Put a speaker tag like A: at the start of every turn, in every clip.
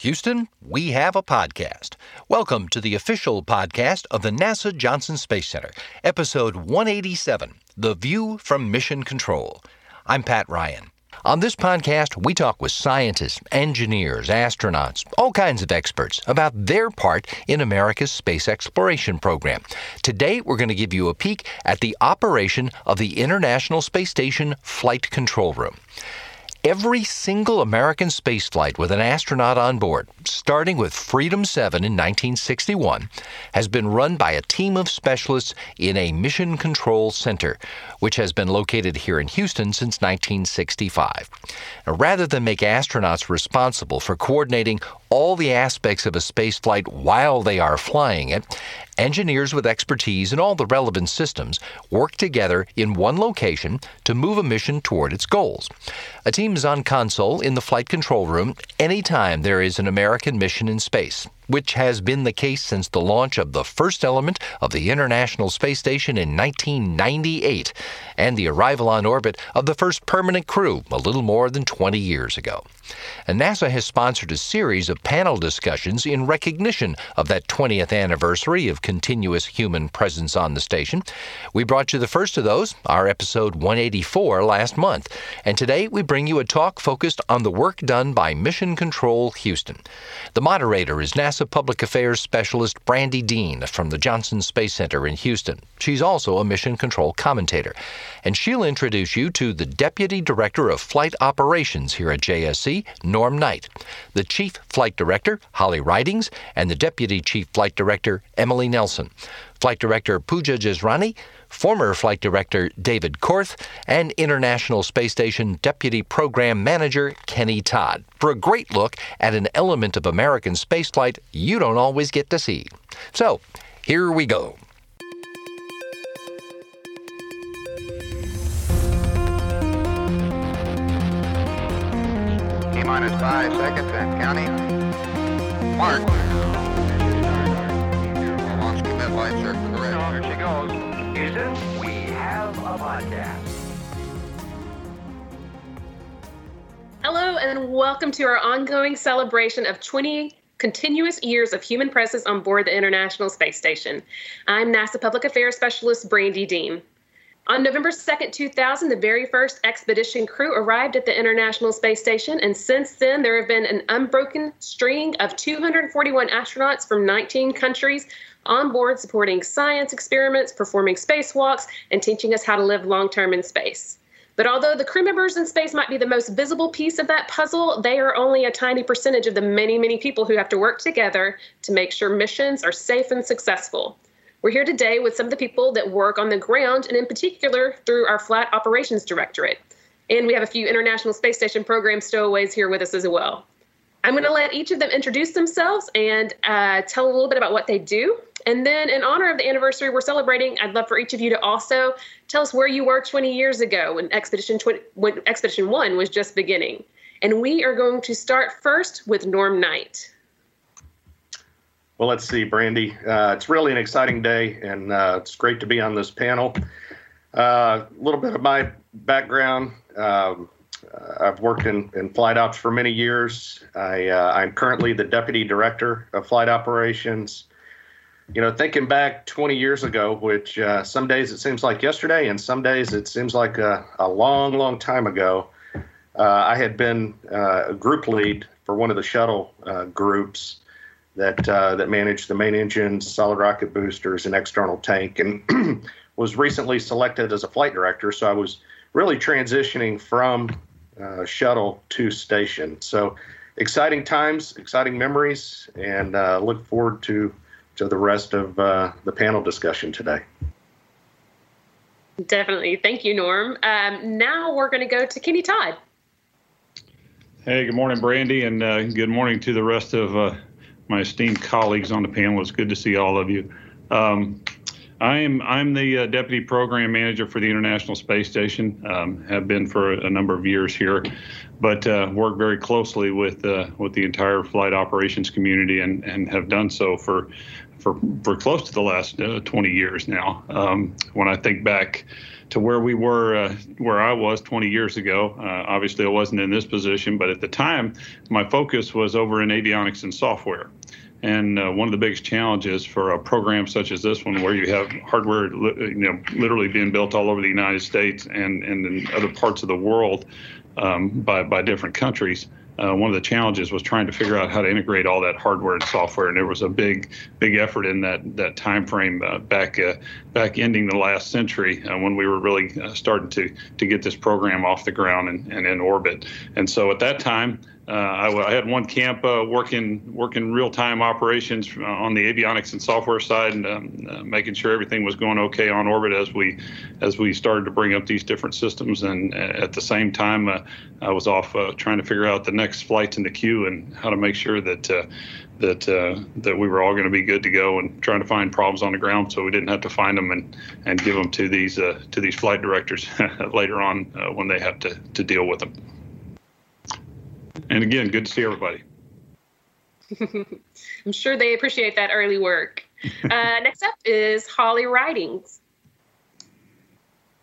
A: Houston, we have a podcast. Welcome to the official podcast of the NASA Johnson Space Center, episode 187 The View from Mission Control. I'm Pat Ryan. On this podcast, we talk with scientists, engineers, astronauts, all kinds of experts about their part in America's space exploration program. Today, we're going to give you a peek at the operation of the International Space Station Flight Control Room. Every single American spaceflight with an astronaut on board, starting with Freedom 7 in 1961, has been run by a team of specialists in a Mission Control Center, which has been located here in Houston since 1965. Now, rather than make astronauts responsible for coordinating all the aspects of a spaceflight while they are flying it, engineers with expertise in all the relevant systems work together in one location to move a mission toward its goals. A team is on console in the flight control room anytime there is an American mission in space which has been the case since the launch of the first element of the International Space Station in 1998 and the arrival on orbit of the first permanent crew a little more than 20 years ago. And NASA has sponsored a series of panel discussions in recognition of that 20th anniversary of continuous human presence on the station. We brought you the first of those, our episode 184 last month, and today we bring you a talk focused on the work done by Mission Control Houston. The moderator is NASA Public Affairs Specialist Brandy Dean from the Johnson Space Center in Houston. She's also a mission control commentator. And she'll introduce you to the Deputy Director of Flight Operations here at JSC, Norm Knight, the Chief Flight Director, Holly Ridings, and the Deputy Chief Flight Director, Emily Nelson. Flight Director Pooja Jesrani, former Flight Director David Korth, and International Space Station Deputy Program Manager Kenny Todd for a great look at an element of American spaceflight you don't always get to see. So, here we go.
B: T minus five seconds and counting. Mark. Launch commit lights are correct.
C: Here she goes. Houston, we have a podcast.
D: Hello, and welcome to our ongoing celebration of 20 continuous years of human presence on board the International Space Station. I'm NASA Public Affairs Specialist Brandy Dean. On November 2nd, 2000, the very first expedition crew arrived at the International Space Station, and since then, there have been an unbroken string of 241 astronauts from 19 countries on board supporting science experiments, performing spacewalks, and teaching us how to live long term in space. But although the crew members in space might be the most visible piece of that puzzle, they are only a tiny percentage of the many, many people who have to work together to make sure missions are safe and successful. We're here today with some of the people that work on the ground, and in particular through our Flight Operations Directorate. And we have a few International Space Station program stowaways here with us as well. I'm going to let each of them introduce themselves and uh, tell a little bit about what they do. And then, in honor of the anniversary we're celebrating, I'd love for each of you to also tell us where you were 20 years ago when Expedition 20, when Expedition One was just beginning. And we are going to start first with Norm Knight.
E: Well, let's see, Brandy. Uh, it's really an exciting day, and uh, it's great to be on this panel. Uh, a little bit of my background. Um, I've worked in, in flight ops for many years. I, I'm currently the deputy director of flight operations you know, thinking back 20 years ago, which uh, some days it seems like yesterday, and some days it seems like a, a long, long time ago, uh, I had been uh, a group lead for one of the shuttle uh, groups that uh, that managed the main engines, solid rocket boosters, and external tank, and was recently selected as a flight director. So I was really transitioning from uh, shuttle to station. So exciting times, exciting memories, and look forward to to the rest of uh, the panel discussion today.
D: Definitely. Thank you, Norm. Um, now we're going to go to Kenny Todd.
F: Hey, good morning, Brandy, and uh, good morning to the rest of uh, my esteemed colleagues on the panel. It's good to see all of you. Um, I'm I'm the uh, deputy program manager for the International Space Station. Um, have been for a number of years here, but uh, work very closely with uh, with the entire flight operations community and and have done so for for for close to the last uh, 20 years now. Um, when I think back to where we were, uh, where I was 20 years ago. Uh, obviously, I wasn't in this position, but at the time, my focus was over in avionics and software. And uh, one of the biggest challenges for a program such as this one, where you have hardware, you know, literally being built all over the United States and, and in other parts of the world um, by by different countries, uh, one of the challenges was trying to figure out how to integrate all that hardware and software, and there was a big, big effort in that that time frame uh, back uh, back ending the last century uh, when we were really uh, starting to to get this program off the ground and, and in orbit. And so at that time, uh, I, I, had one camp uh, working working real time operations on the avionics and software side, and um, uh, making sure everything was going okay on orbit as we as we started to bring up these different systems. And at the same time, uh, I was off uh, trying to figure out the next flights in the queue and how to make sure that uh, that that we were all going to be good to go, and trying to find problems on the ground so we didn't have to find them and and give them to these to these flight directors later on when they have to to deal with them. And again, good to see everybody.
D: I'm sure they appreciate that early work. Uh, next up is Holly Ridings.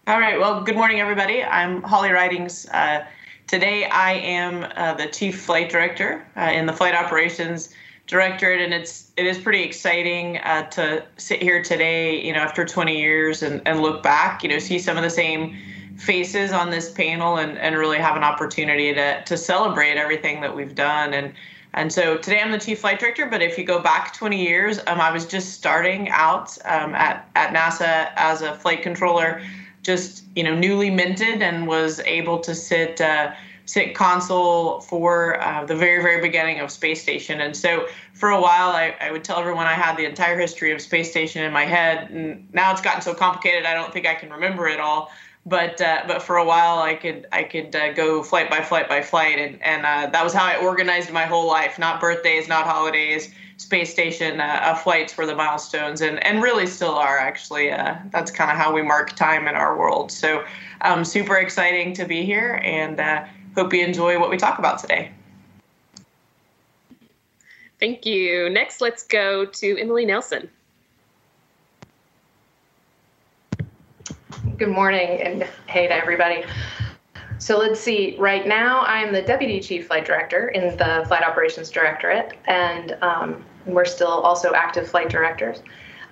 G: All right. Well, good morning, everybody. I'm Holly Ridings. Uh, today, I am uh, the chief flight director uh, in the flight operations directorate, and it's it is pretty exciting uh, to sit here today. You know, after 20 years, and, and look back. You know, see some of the same faces on this panel and, and really have an opportunity to, to celebrate everything that we've done. And and so today I'm the chief flight director, but if you go back 20 years, um, I was just starting out um, at, at NASA as a flight controller, just you know newly minted and was able to sit uh, sit console for uh, the very very beginning of space station and so for a while I, I would tell everyone i had the entire history of space station in my head and now it's gotten so complicated i don't think i can remember it all but uh, but for a while I could I could uh, go flight by flight by flight and and uh, that was how I organized my whole life not birthdays not holidays space station uh, uh, flights were the milestones and and really still are actually uh, that's kind of how we mark time in our world so um, super exciting to be here and hope you enjoy what we talk about today.
D: Thank you. Next, let's go to Emily Nelson.
H: Good morning and hey to everybody. So let's see. Right now, I'm the deputy chief flight director in the flight operations directorate, and um, we're still also active flight directors.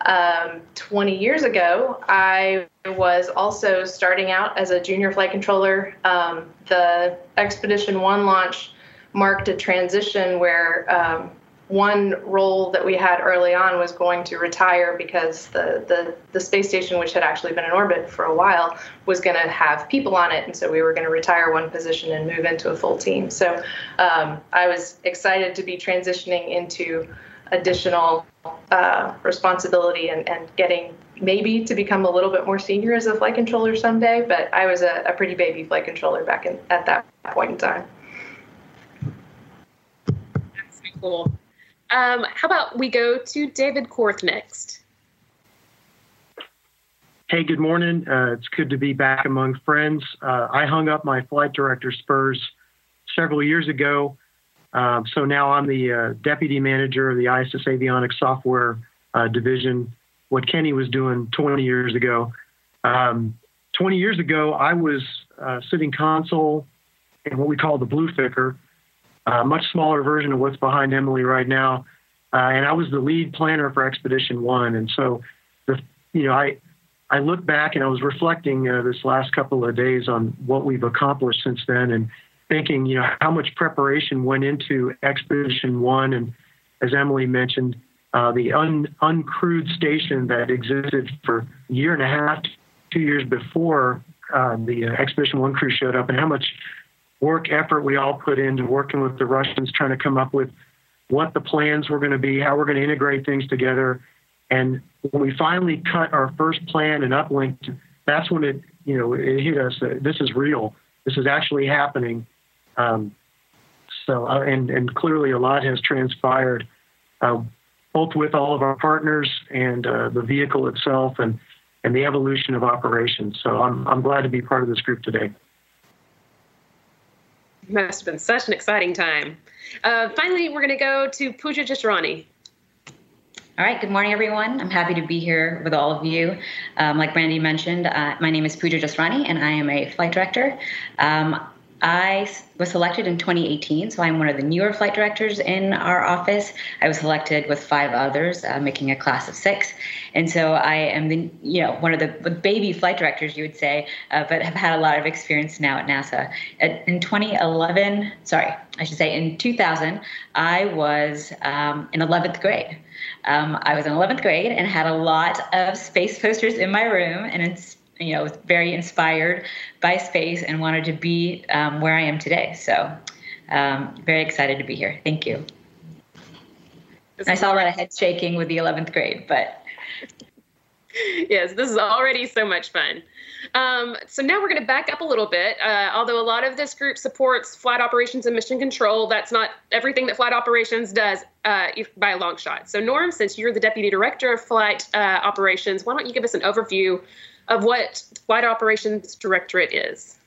H: Um, 20 years ago, I was also starting out as a junior flight controller. Um, the Expedition One launch marked a transition where um, one role that we had early on was going to retire because the, the, the space station, which had actually been in orbit for a while, was going to have people on it. And so we were going to retire one position and move into a full team. So um, I was excited to be transitioning into additional uh, responsibility and, and getting maybe to become a little bit more senior as a flight controller someday. But I was a, a pretty baby flight controller back in, at that point in time.
D: That's cool. Um, how about we go to David Korth next?
I: Hey, good morning. Uh, it's good to be back among friends. Uh, I hung up my flight director spurs several years ago. Um, so now I'm the uh, deputy manager of the ISS Avionics Software uh, Division, what Kenny was doing 20 years ago. Um, 20 years ago, I was uh, sitting console in what we call the Blue FCR, a much smaller version of what's behind Emily right now. Uh, and I was the lead planner for Expedition One. And so, the, you know, I I look back and I was reflecting uh, this last couple of days on what we've accomplished since then, and thinking, you know, how much preparation went into Expedition One, and as Emily mentioned, uh, the un, uncrewed station that existed for a year and a half, two years before uh, the uh, Expedition One crew showed up, and how much work effort we all put into working with the Russians, trying to come up with what the plans were going to be, how we're going to integrate things together. And when we finally cut our first plan and uplinked, that's when it, you know, it hit us. That this is real. This is actually happening. Um, so, uh, and and clearly a lot has transpired. Uh, both with all of our partners and uh, the vehicle itself and, and the evolution of operations. So I'm, I'm glad to be part of this group today.
D: Must have been such an exciting time. Uh, finally, we're going to go to Pooja Jesrani.
J: All right, good morning, everyone. I'm happy to be here with all of you. Um, like Brandy mentioned, uh, my name is Pooja Jesrani, and I am a flight director. Um, I was selected in 2018, so I'm one of the newer flight directors in our office. I was selected with five others, uh, making a class of six, and so I am the you know one of the, baby flight directors, you would say, uh, but have had a lot of experience now at NASA. At, in 2011, sorry, I should say in 2000, I was um, in 11th grade. Um, I was in 11th grade and had a lot of space posters in my room, and it's you know, was very inspired by space and wanted to be um, where I am today. So, um, very excited to be here. Thank you. I saw a lot of head shaking with the 11th grade, but.
D: yes, this is already so much fun. Um, so now we're going to back up a little bit. Uh, although a lot of this group supports flight operations and mission control, that's not everything that flight operations does uh, by a long shot. So Norm, since you're the deputy director of flight uh, operations, why don't you give us an overview of what Flight Operations Directorate is.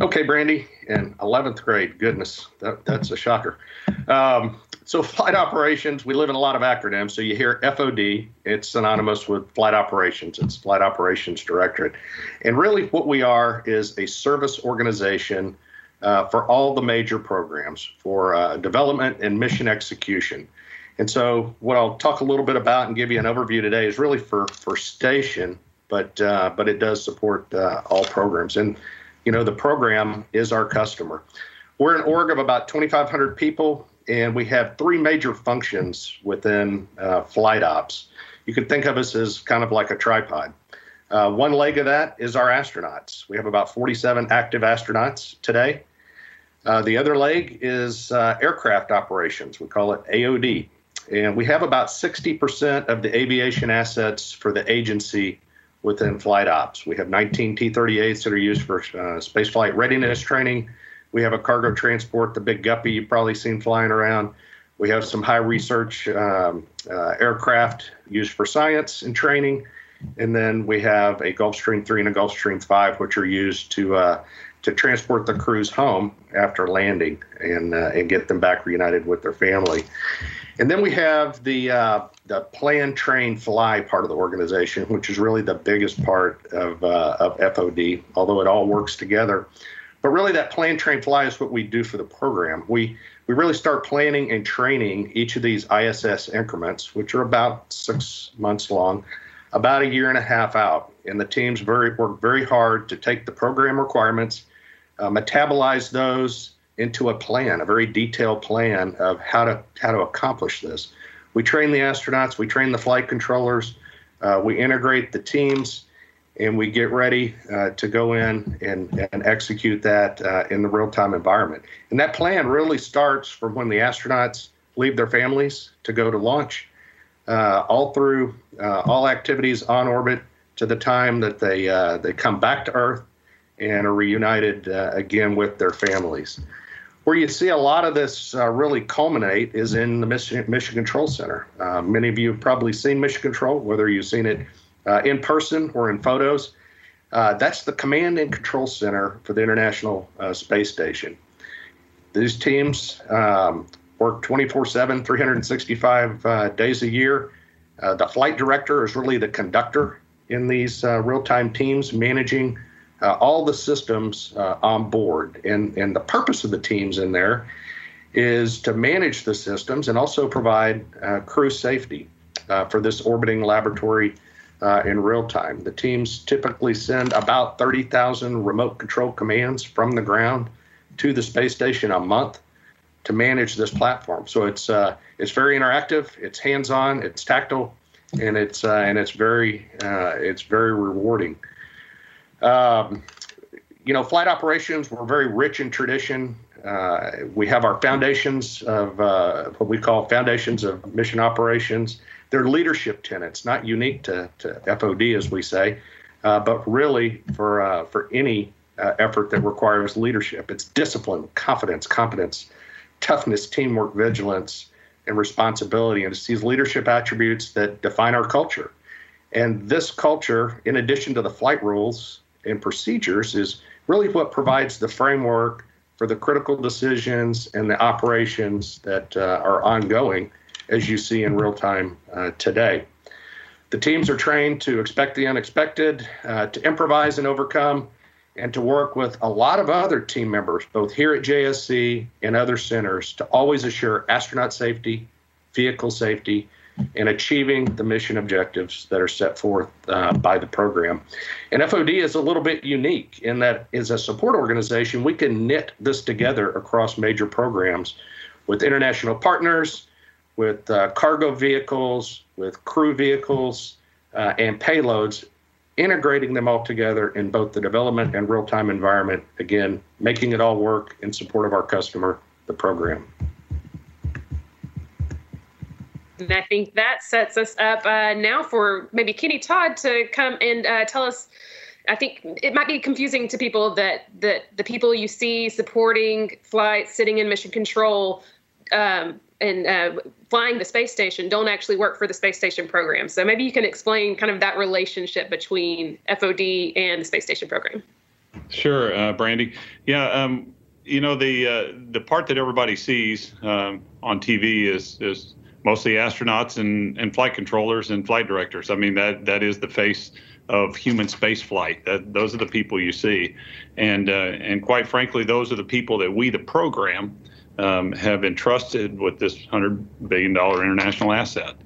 E: Okay, Brandy, in 11th grade, goodness, that, that's a shocker. Um, so, flight operations, we live in a lot of acronyms. So, you hear FOD, it's synonymous with flight operations, it's Flight Operations Directorate. And really, what we are is a service organization uh, for all the major programs for uh, development and mission execution. And so, what I'll talk a little bit about and give you an overview today is really for, for station but uh, but it does support uh, all programs. And you know, the program is our customer. We're an org of about 2,500 people, and we have three major functions within uh, flight ops. You can think of us as kind of like a tripod. Uh, one leg of that is our astronauts. We have about 47 active astronauts today. Uh, the other leg is uh, aircraft operations. We call it AOD. And we have about 60% of the aviation assets for the agency within flight ops. We have 19 T 38s that are used for uh, spaceflight readiness training. We have a cargo transport, the big guppy you've probably seen flying around. We have some high research um, uh, aircraft used for science and training. And then we have a Gulfstream 3 and a Gulfstream 5, which are used to uh, to transport the crews home after landing and uh, and get them back reunited with their family. And then we have the uh, the plan, train, fly part of the organization, which is really the biggest part of uh, of FOD. Although it all works together, but really that plan, train, fly is what we do for the program. We we really start planning and training each of these ISS increments, which are about six months long, about a year and a half out. And the teams very work very hard to take the program requirements, uh, metabolize those into a plan, a very detailed plan of how to how to accomplish this. We train the astronauts, we train the flight controllers, uh, we integrate the teams, and we get ready uh, to go in and, and execute that uh, in the real time environment. And that plan really starts from when the astronauts leave their families to go to launch, uh, all through uh, all activities on orbit to the time that they uh, they come back to Earth and are reunited again with their families where you see a lot of this uh, really culminate is in the Mission, Mission Control Center. Uh, many of you have probably seen Mission Control, whether you've seen it uh, in person or in photos. Uh, that's the command and control center for the International uh, Space Station. These teams um, work 24 7, 365 uh, days a year. the flight director is really the conductor in these real time teams managing uh, all the systems uh, on board. And, and the purpose of the teams in there is to manage the systems and also provide uh, crew safety uh, for this orbiting laboratory uh, in real time. The teams typically send about 30,000 remote control commands from the ground to the space station a month to manage this platform. So it's uh, it's very interactive, it's hands-on, it's tactile, and it's and it's very it's very rewarding. Um, you know, flight operations were very rich in tradition. Uh, we have our foundations of uh, what we call foundations of mission operations. They're leadership tenets, not unique to, to FOD, as we say, uh, but really for uh, for any uh, effort that requires leadership. It's discipline, confidence, competence, toughness, teamwork, vigilance, and responsibility. And it's these leadership attributes that define our culture. And this culture, in addition to the flight rules and procedures, is really what provides the framework for the critical decisions and the operations that uh, are ongoing, as you see in real time uh, today. The teams are trained to expect the unexpected, uh, to improvise and overcome, and to work with a lot of other team members, both here at JSC and other centers, to always assure astronaut safety, vehicle safety, and achieving the mission objectives that are set forth uh, by the program. And FOD is a little bit unique in that, as a support organization, we can knit this together across major programs with international partners, with uh, cargo vehicles, with crew vehicles, uh, and payloads, integrating them all together in both the development and real time environment. Again, making it all work in support of our customer, the program.
D: And I think that sets us up uh, now for maybe Kenny Todd to come and uh, tell us. I think it might be confusing to people that that the people you see supporting flights, sitting in mission control, um, and uh, flying the space station don't actually work for the space station program. So maybe you can explain kind of that relationship between FOD and the space station program.
F: Sure, uh, Brandy. Yeah, um, you know the uh, the part that everybody sees um, on TV is is mostly astronauts and, and flight controllers and flight directors. I mean, that that is the face of human space flight. That, those are the people you see. And, uh, and quite frankly, those are the people that we, the program, um, have entrusted with this $100 billion international asset.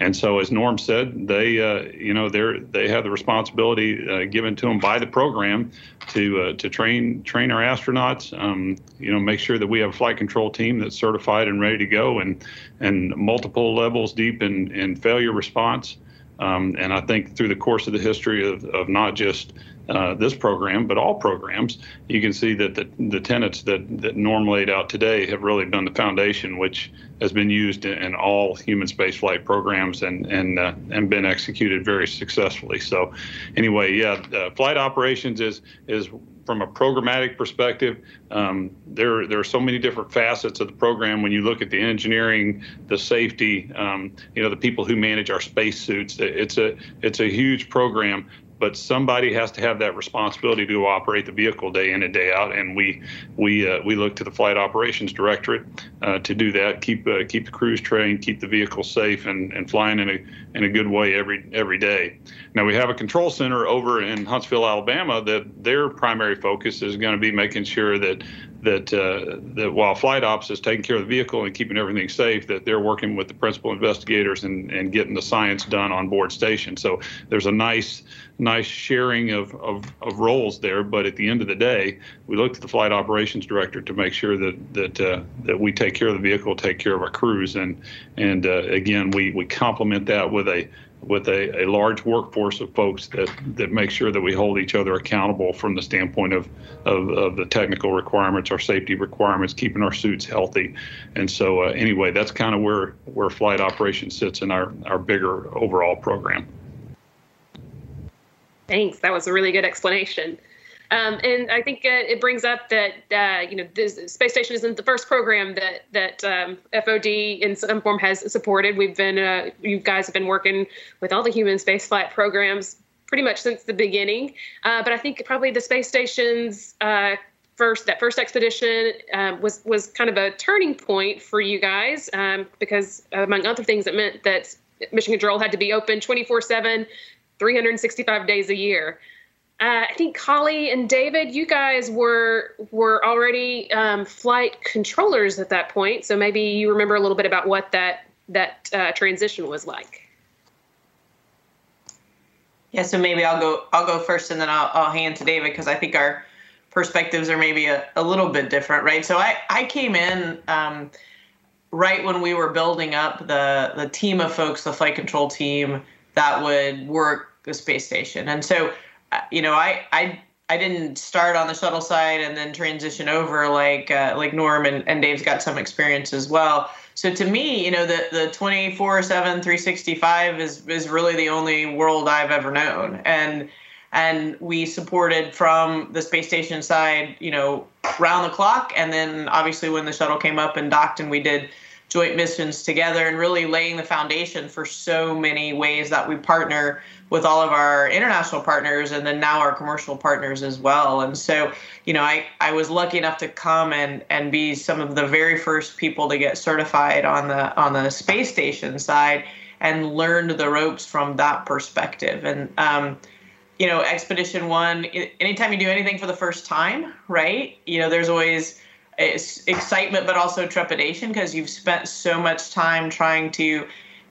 F: And so, as Norm said, they, uh, you know, they they have the responsibility uh, given to them by the program to uh, to train train our astronauts. Um, you know, make sure that we have a flight control team that's certified and ready to go, and and multiple levels deep in in failure response. Um, and I think through the course of the history of, of not just uh, this program, but all programs, you can see that the, the tenets that, that Norm laid out today have really been the foundation, which has been used in, in all human spaceflight programs and and uh, and been executed very successfully. So, anyway, yeah, uh, flight operations is is from a programmatic perspective, um, there there are so many different facets of the program. When you look at the engineering, the safety, um, you know, the people who manage our spacesuits, it's a it's a huge program but somebody has to have that responsibility to operate the vehicle day in and day out, and we we uh, we look to the flight operations directorate uh, to do that. Keep uh, keep the crews trained, keep the vehicle safe, and, and flying in a in a good way every every day. Now we have a control center over in Huntsville, Alabama, that their primary focus is going to be making sure that that uh, that while flight ops is taking care of the vehicle and keeping everything safe, that they're working with the principal investigators and, and getting the science done on board station. So there's a nice nice sharing of, of, of roles there. But at the end of the day, we look to the flight operations director to make sure that that uh, that we take care of the vehicle, take care of our crews, and and uh, again we we complement that with a with a, a large workforce of folks that, that make sure that we hold each other accountable from the standpoint of, of, of the technical requirements, our safety requirements, keeping our suits healthy. And so, uh, anyway, that's kind of where, where flight operations sits in our, our bigger overall program.
D: Thanks. That was a really good explanation. Um, and I think uh, it brings up that uh, you know this space station isn't the first program that that um, FOD in some form has supported. We've been uh, you guys have been working with all the human spaceflight programs pretty much since the beginning. Uh, but I think probably the space station's uh, first that first expedition um, was was kind of a turning point for you guys um, because among other things it meant that mission control had to be open 24 7 365 days a year uh, I think Holly and David, you guys were were already um, flight controllers at that point, so maybe you remember a little bit about what that that uh, transition was like.
G: Yeah, so maybe I'll go I'll go first, and then I'll, I'll hand to David because I think our perspectives are maybe a, a little bit different, right? So I I came in. Um, right when we were building up the the team of folks, the flight control team that would work the space station, and so you know, I I I didn't start on the shuttle side and then transition over like uh, like Norm and, and Dave's got some experience as well. So to me, you know, the the 24/7 365 is is really the only world I've ever known. And and we supported from the space station side, you know, round the clock and then obviously when the shuttle came up and docked and we did joint missions together and really laying the foundation for so many ways that we partner with all of our international partners and then now our commercial partners as well. And so, you know, I, I was lucky enough to come and, and be some of the very first people to get certified on the on the space station side and learned the ropes from that perspective. And um, you know, Expedition One, anytime you do anything for the first time, right? You know, there's always excitement, but also trepidation because you've spent so much time trying to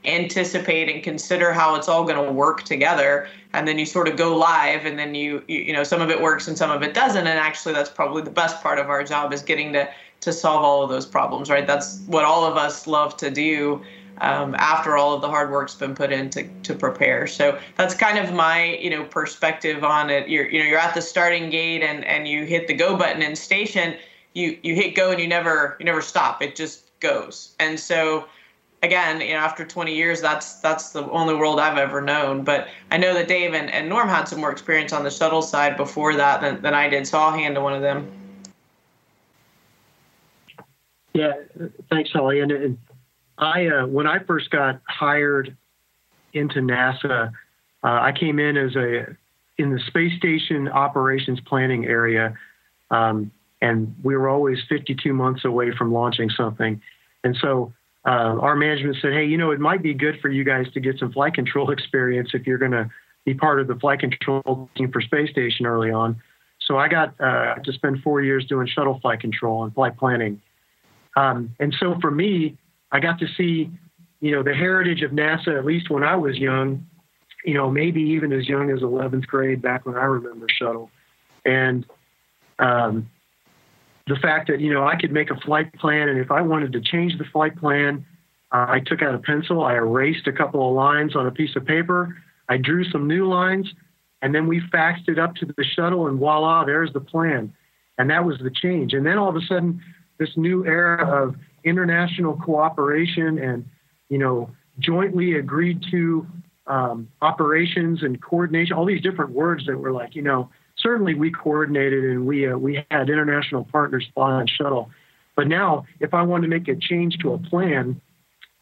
G: anticipate and consider how it's all going to work together and then you sort of go live and then you, you, you know some of it works and some of it doesn't and actually that's probably the best part of our job is getting to to solve all of those problems right that's what all of us love to do um, after all of the hard work's been put in to, to prepare. So that's kind of my you know perspective on it. You're you know you're at the starting gate and and you hit the go button in station. You you hit go and you never you never stop. It just goes. And so again, you know, after 20 years, that's that's the only world I've ever known. But I know that Dave and, and Norm had some more experience on the shuttle side before that than, than I did. So I'll hand to one of them.
I: Yeah, thanks, Holly. And, and I uh, when I first got hired into NASA, uh, I came in as a in the space station operations planning area, um, and we were always 52 months away from launching something, and so. Uh, our management said, "Hey, you know, it might be good for you guys to get some flight control experience if you're going to be part of the flight control team for space station early on." So I got uh, to spend four years doing shuttle flight control and flight planning. Um, and so for me, I got to see, you know, the heritage of NASA, at least when I was young, you know, maybe even as young as 11th grade back when I remember shuttle. And um, the fact that, you know, I could make a flight plan, and if I wanted to change the flight plan, uh, I took out a pencil, I erased a couple of lines on a piece of paper, I drew some new lines, and then we faxed it up to the shuttle, and voila, there's the plan. And that was the change. And then all of a sudden, this new era of international cooperation and you know jointly agreed to um, operations and coordination all these different words that were like you know certainly we coordinated and we uh, we had international partners fly on shuttle. But now if i wanted to make a change to a plan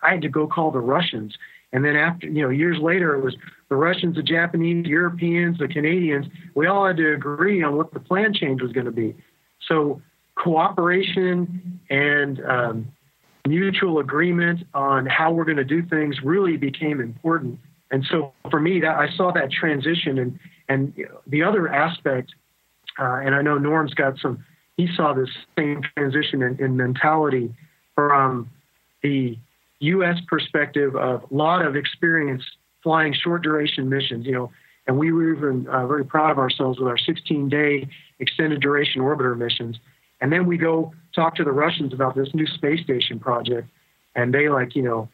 I: i had to go call the russians. And then after you know years later it was the russians the japanese europeans the canadians we all had to agree on what the plan change was going to be. So cooperation and um, mutual agreement on how we're going to do things really became important. And so for me, that I saw that transition, and and the other aspect, uh, and I know Norm's got some. He saw this same transition in, in mentality from the U.S. perspective of a lot of experience flying short duration missions. You know, and we were even uh, very proud of ourselves with our 16 day extended duration orbiter missions. And then we go talk to the Russians about this new space station project, and they like, you know,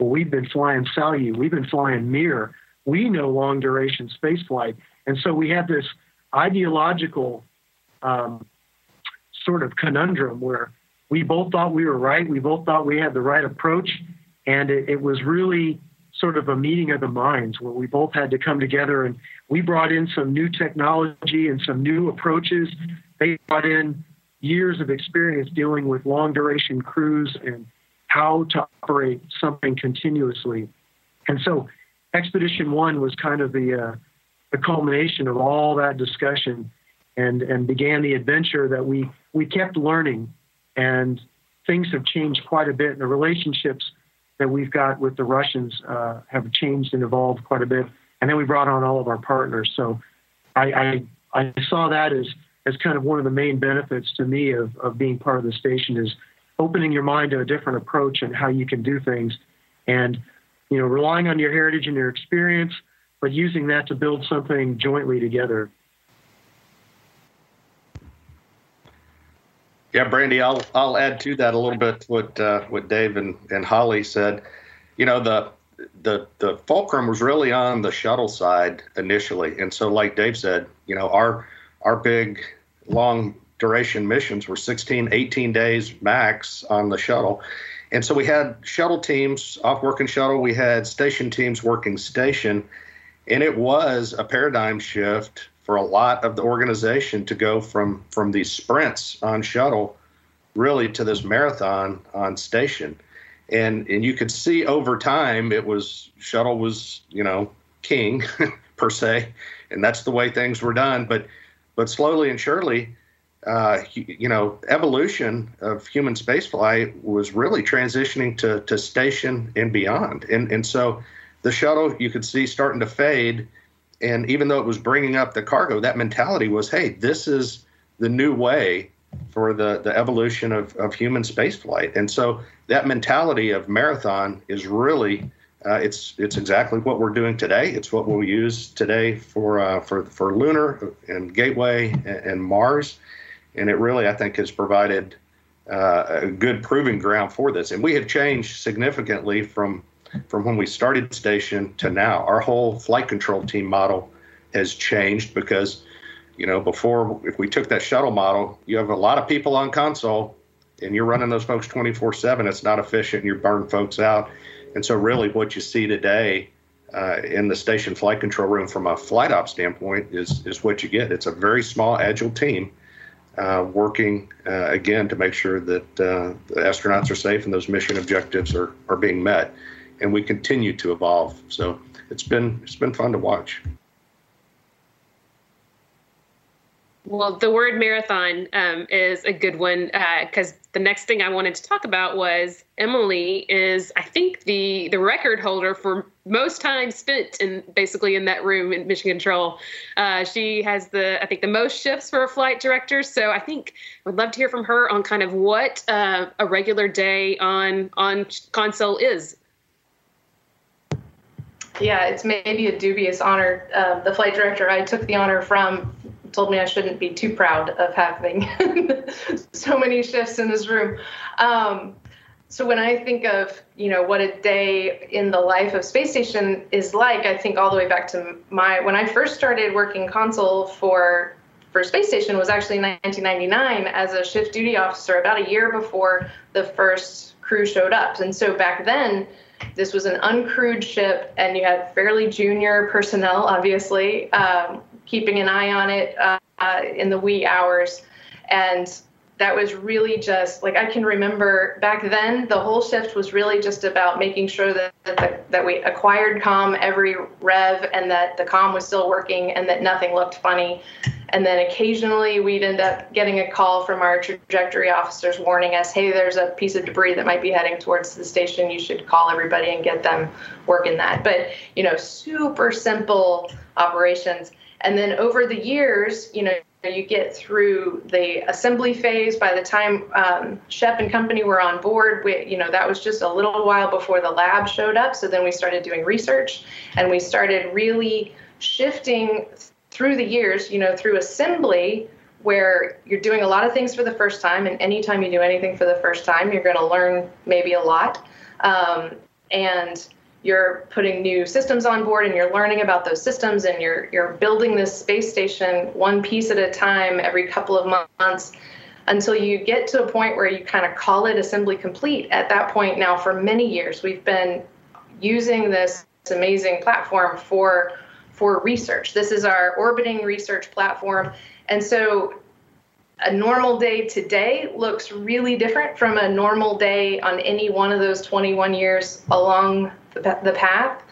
I: well, we've been flying Salyut, we've been flying Mir, we know long duration space flight, and so we had this ideological um, sort of conundrum where we both thought we were right, we both thought we had the right approach, and it, it was really sort of a meeting of the minds where we both had to come together and we brought in some new technology and some new approaches. They brought in years of experience dealing with long duration crews and how to operate something continuously. And so Expedition One was kind of the, uh, the culmination of all that discussion and, and began the adventure that we, we kept learning. And things have changed quite a bit. And the relationships that we've got with the Russians uh, have changed and evolved quite a bit. And then we brought on all of our partners. So I, I, I saw that as as kind of one of the main benefits to me of, of being part of the station is opening your mind to a different approach and how you can do things and you know relying on your heritage and your experience but using that to build something jointly together.
E: Yeah brandy i'll i'll add to that a little bit what uh, what dave and, and holly said. You know the the the fulcrum was really on the shuttle side initially. And so like dave said you know our our big long duration missions were 16, 18 days max on the shuttle. And so we had shuttle teams off working shuttle, we had station teams working station. And it was a paradigm shift for a lot of the organization to go from from these sprints on shuttle really to this marathon on station. and and you could see over time it was shuttle was you know king per se, and that's the way things were done. But but slowly and surely, uh, you know, evolution of human spaceflight was really transitioning to to station and beyond, and and so the shuttle you could see starting to fade, and even though it was bringing up the cargo, that mentality was, hey, this is the new way for the the evolution of of human spaceflight, and so that mentality of marathon is really uh, it's it's exactly what we're doing today. It's what we'll use today for uh, for for lunar and Gateway and, and, Mars, and it really I think has provided uh, a good proving ground for this. And we have changed significantly from from when we started station to now. Our whole flight control team model has changed because you know before if we took that shuttle model, you have a lot of people on console, and you're running those folks 24/7. It's not efficient. You burn folks out and so, really, what you see today uh, in the station flight control room from a flight op standpoint is is what you get. It's a very small, agile team working uh, again to make sure that uh, the astronauts are safe and those mission objectives are are being met. And we continue to evolve. So it's been it's been fun to watch.
D: Well, the word marathon um, is a good one because uh, the next thing I wanted to talk about was Emily is I think the the record holder for most time spent in basically in that room in mission control. Uh, she has the I think the most shifts for a flight director. So I think I would love to hear from her on kind of what uh, a regular day on on console is.
H: Yeah, it's maybe a dubious honor. Uh, the flight director I took the honor from told me I shouldn't be too proud of having so many shifts in this room. Um, so when I think of you know what a day in the life of space station is like, I think all the way back to my when I first started working console for for space station was actually 1999 as a shift duty officer, about a year before the first crew showed up. And so back then, this was an uncrewed ship, and you had fairly junior personnel, obviously, um, keeping an eye on it uh, uh, in the wee hours. And that was really just like I can remember back then the whole shift was really just about making sure that that, that we acquired com every rev and that the com was still working and that nothing looked funny. And then occasionally we'd end up getting a call from our trajectory officers warning us hey there's a piece of debris that might be heading towards the station. You should call everybody and get them working that. But you know super simple operations and then over the years, you know, you get through the assembly phase. By the time um, Shep and company were on board, we, you know, that was just a little while before the lab showed up. So then we started doing research, and we started really shifting through the years. You know, through assembly, where you're doing a lot of things for the first time, and anytime you do anything for the first time, you're going to learn maybe a lot. Um, and you're putting new systems on board and you're learning about those systems and you're you're building this space station one piece at a time every couple of months until you get to a point where you kind of call it assembly complete. At that point now for many years we've been using this amazing platform for for research. This is our orbiting research platform. And so a normal day today looks really different from a normal day on any one of those 21 years along the, path.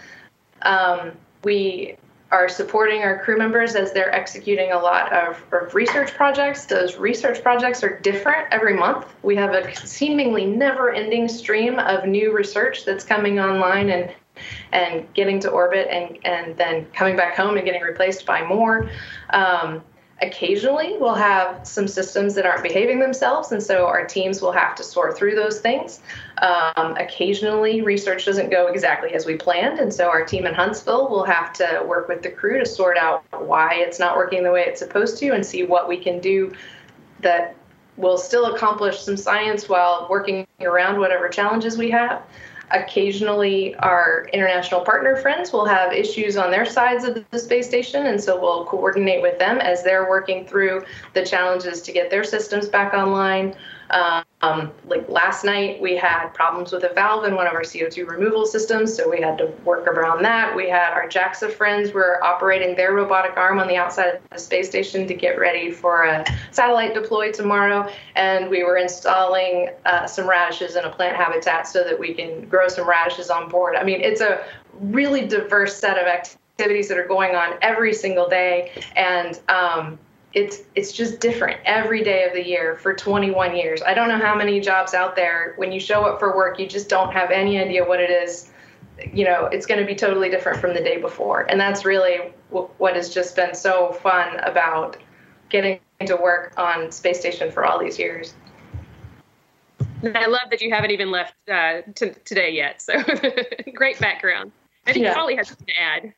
H: Um, we are supporting our crew members as they're executing a lot of, of, research projects. Those research projects are different every month. We have a seemingly never ending stream of new research that's coming online and and getting to orbit and, and then coming back home and getting replaced by more. Um, Occasionally, we'll have some systems that aren't behaving themselves, and so our teams will have to sort through those things. Um, occasionally, research doesn't go exactly as we planned, and so our team in Huntsville will have to work with the crew to sort out why it's not working the way it's supposed to and see what we can do that will still accomplish some science while working around whatever challenges we have. Occasionally, our international partner friends will have issues on their sides of the space station, and so we'll coordinate with them as they're working through the challenges to get their systems back online. Um, like last night, we had problems with a valve in one of our CO2 removal systems, so we had to work around that. We had our JAXA friends were operating their robotic arm on the outside of the space station to get ready for a satellite deploy tomorrow, and we were installing uh, some radishes in a plant habitat so that we can grow some radishes on board. I mean, it's a really diverse set of activities that are going on every single day, and um, it's it's just different every day of the year for 21 years. I don't know how many jobs out there when you show up for work you just don't have any idea what it is. You know, it's going to be totally different from the day before. And that's really w- what has just been so fun about getting to work on space station for all these years.
D: I love that you haven't even left uh, t- today yet. So great background. I think
G: Yeah.
D: Holly has something to add.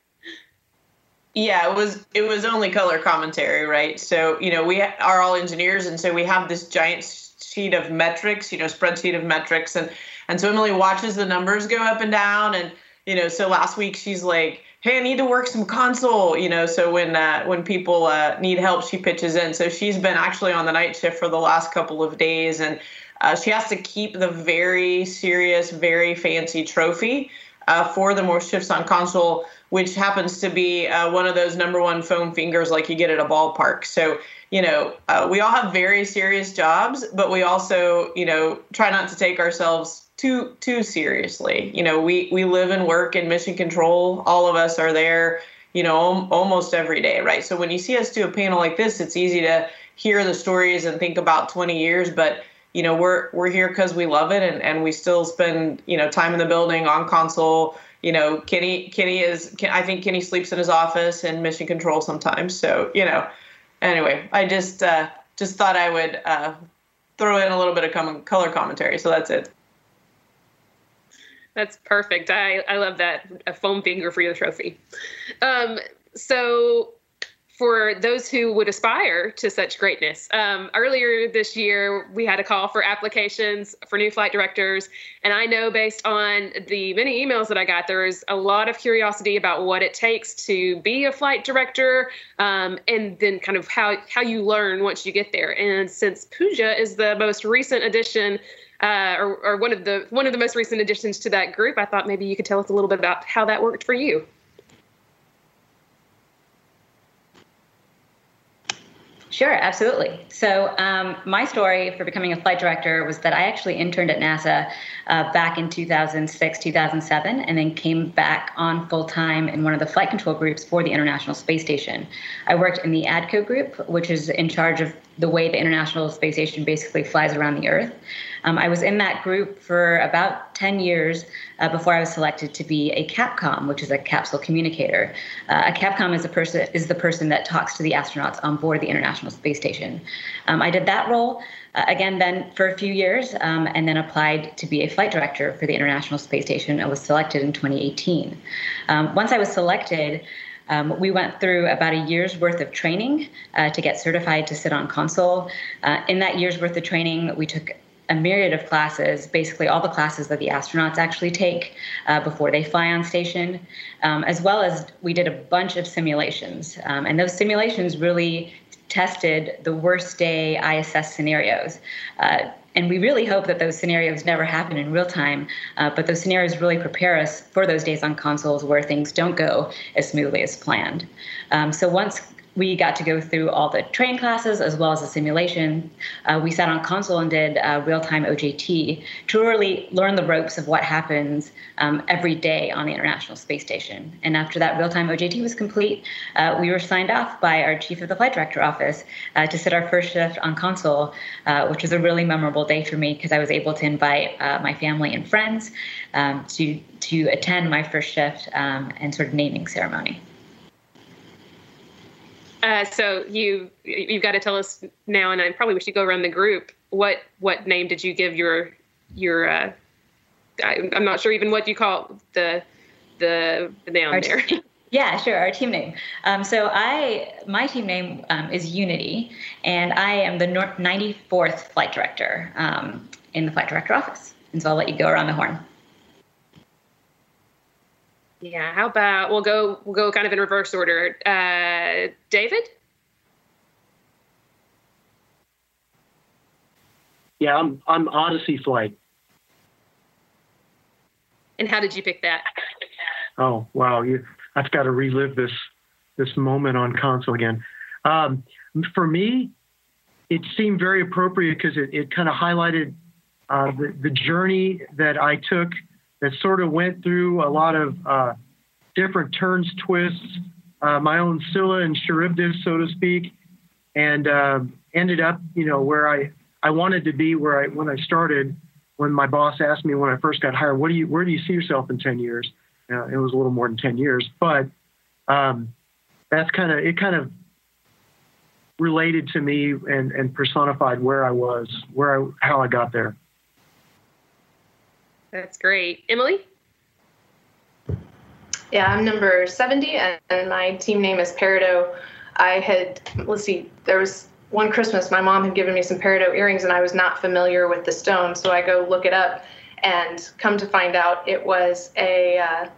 G: Yeah, it was it was only color commentary, right? So you know we are all engineers, and so we have this giant sheet of metrics, you know, spreadsheet of metrics, and and so Emily watches the numbers go up and down, and you know, so last week she's like, "Hey, I need to work some console," you know, so when uh, when people uh, need help, she pitches in. So she's been actually on the night shift for the last couple of days, and uh, she has to keep the very serious, very fancy trophy uh, for the more shifts on console, which happens to be uh, one of those number one foam fingers like you get at a ballpark. So, you know, uh, we all have very serious jobs, but we also, you know, try not to take ourselves too too seriously. You know, we we live and work in mission control. All of us are there, you know, al- almost every day, right? So when you see us do a panel like this, it's easy to hear the stories and think about 20 years, but you know we're we're here because we love it and, and we still spend you know time in the building on console you know kenny kenny is i think kenny sleeps in his office and mission control sometimes so you know anyway i just uh just thought i would uh throw in a little bit of com- color commentary so that's it
D: That's perfect. I, I love that. A foam finger for your trophy. Um, so, for those who would aspire to such greatness, um, earlier this year we had a call for applications for new flight directors. And I know based on the many emails that I got, there is a lot of curiosity about what it takes to be a flight director um, and then kind of how, how you learn once you get there. And since Pooja is the most recent addition, uh, or, or one of the one of the most recent additions to that group. I thought maybe you could tell us a little bit about how that worked for you.
J: Sure, absolutely. So, um, my story for becoming a flight director was that I actually interned at NASA uh, back in 2006, 2007, and then came back on full time in one of the flight control groups for the International Space Station. I worked in the ADCO group, which is in charge of the way the International Space Station basically flies around the Earth. Um, I was in that group for about 10 years uh, before I was selected to be a CAPCOM, which is a capsule communicator. Uh, a CAPCOM is a person is the person that talks to the astronauts on board the International Space Station. Um, I did that role uh, again then for a few years, um, and then applied to be a flight director for the International Space Station. I was selected in 2018. Um, once I was selected. Um, we went through about a year's worth of training uh, to get certified to sit on console. Uh, in that year's worth of training, we took a myriad of classes, basically all the classes that the astronauts actually take uh, before they fly on station, um, as well as we did a bunch of simulations. Um, and those simulations really tested the worst day ISS scenarios. Uh, and we really hope that those scenarios never happen in real time, uh, but those scenarios really prepare us for those days on consoles where things don't go as smoothly as planned. Um, so once we got to go through all the train classes as well as the simulation. Uh, we sat on console and did uh, real-time OJT to really learn the ropes of what happens um, every day on the International Space Station. And after that real-time OJT was complete, uh, we were signed off by our chief of the flight director office uh, to sit our first shift on console, uh, which was a really memorable day for me because I was able to invite uh, my family and friends um, to to attend my first shift um, and sort of naming ceremony.
D: Uh, so you you've got to tell us now, and I probably we should go around the group. What what name did you give your your? Uh, I, I'm not sure even what you call the the, the down
J: Our
D: there.
J: team- Yeah, sure. Our team name. Um, so I, my team name um, is Unity, and I am the 94th flight director um, in the flight director office. And so I'll let you go around the horn.
D: Yeah. How about we'll go we'll go kind of in reverse order. Uh, David.
I: Yeah, I'm I'm Odyssey Flight.
D: And how did you pick that?
I: Oh wow, you I've got to relive this this moment on console again. Um, for me, it seemed very appropriate because it, it kind of highlighted uh, the, the journey that I took that sort of went through a lot of uh, different turns, twists, uh, my own Scylla and Charybdis, so to speak, and uh, ended up, you know, where I, I wanted to be where I when I started. When my boss asked me when I first got hired, "What do you where do you see yourself in 10 years?" Uh, it was a little more than 10 years, but um, that's kind of it. Kind of related to me and, and personified where I was, where I how I got there.
D: That's great, Emily.
H: Yeah, I'm number 70, and my team name is Peridot. I had, let's see, there was one Christmas, my mom had given me some peridot earrings, and I was not familiar with the stone, so I go look it up, and come to find out it was a, uh,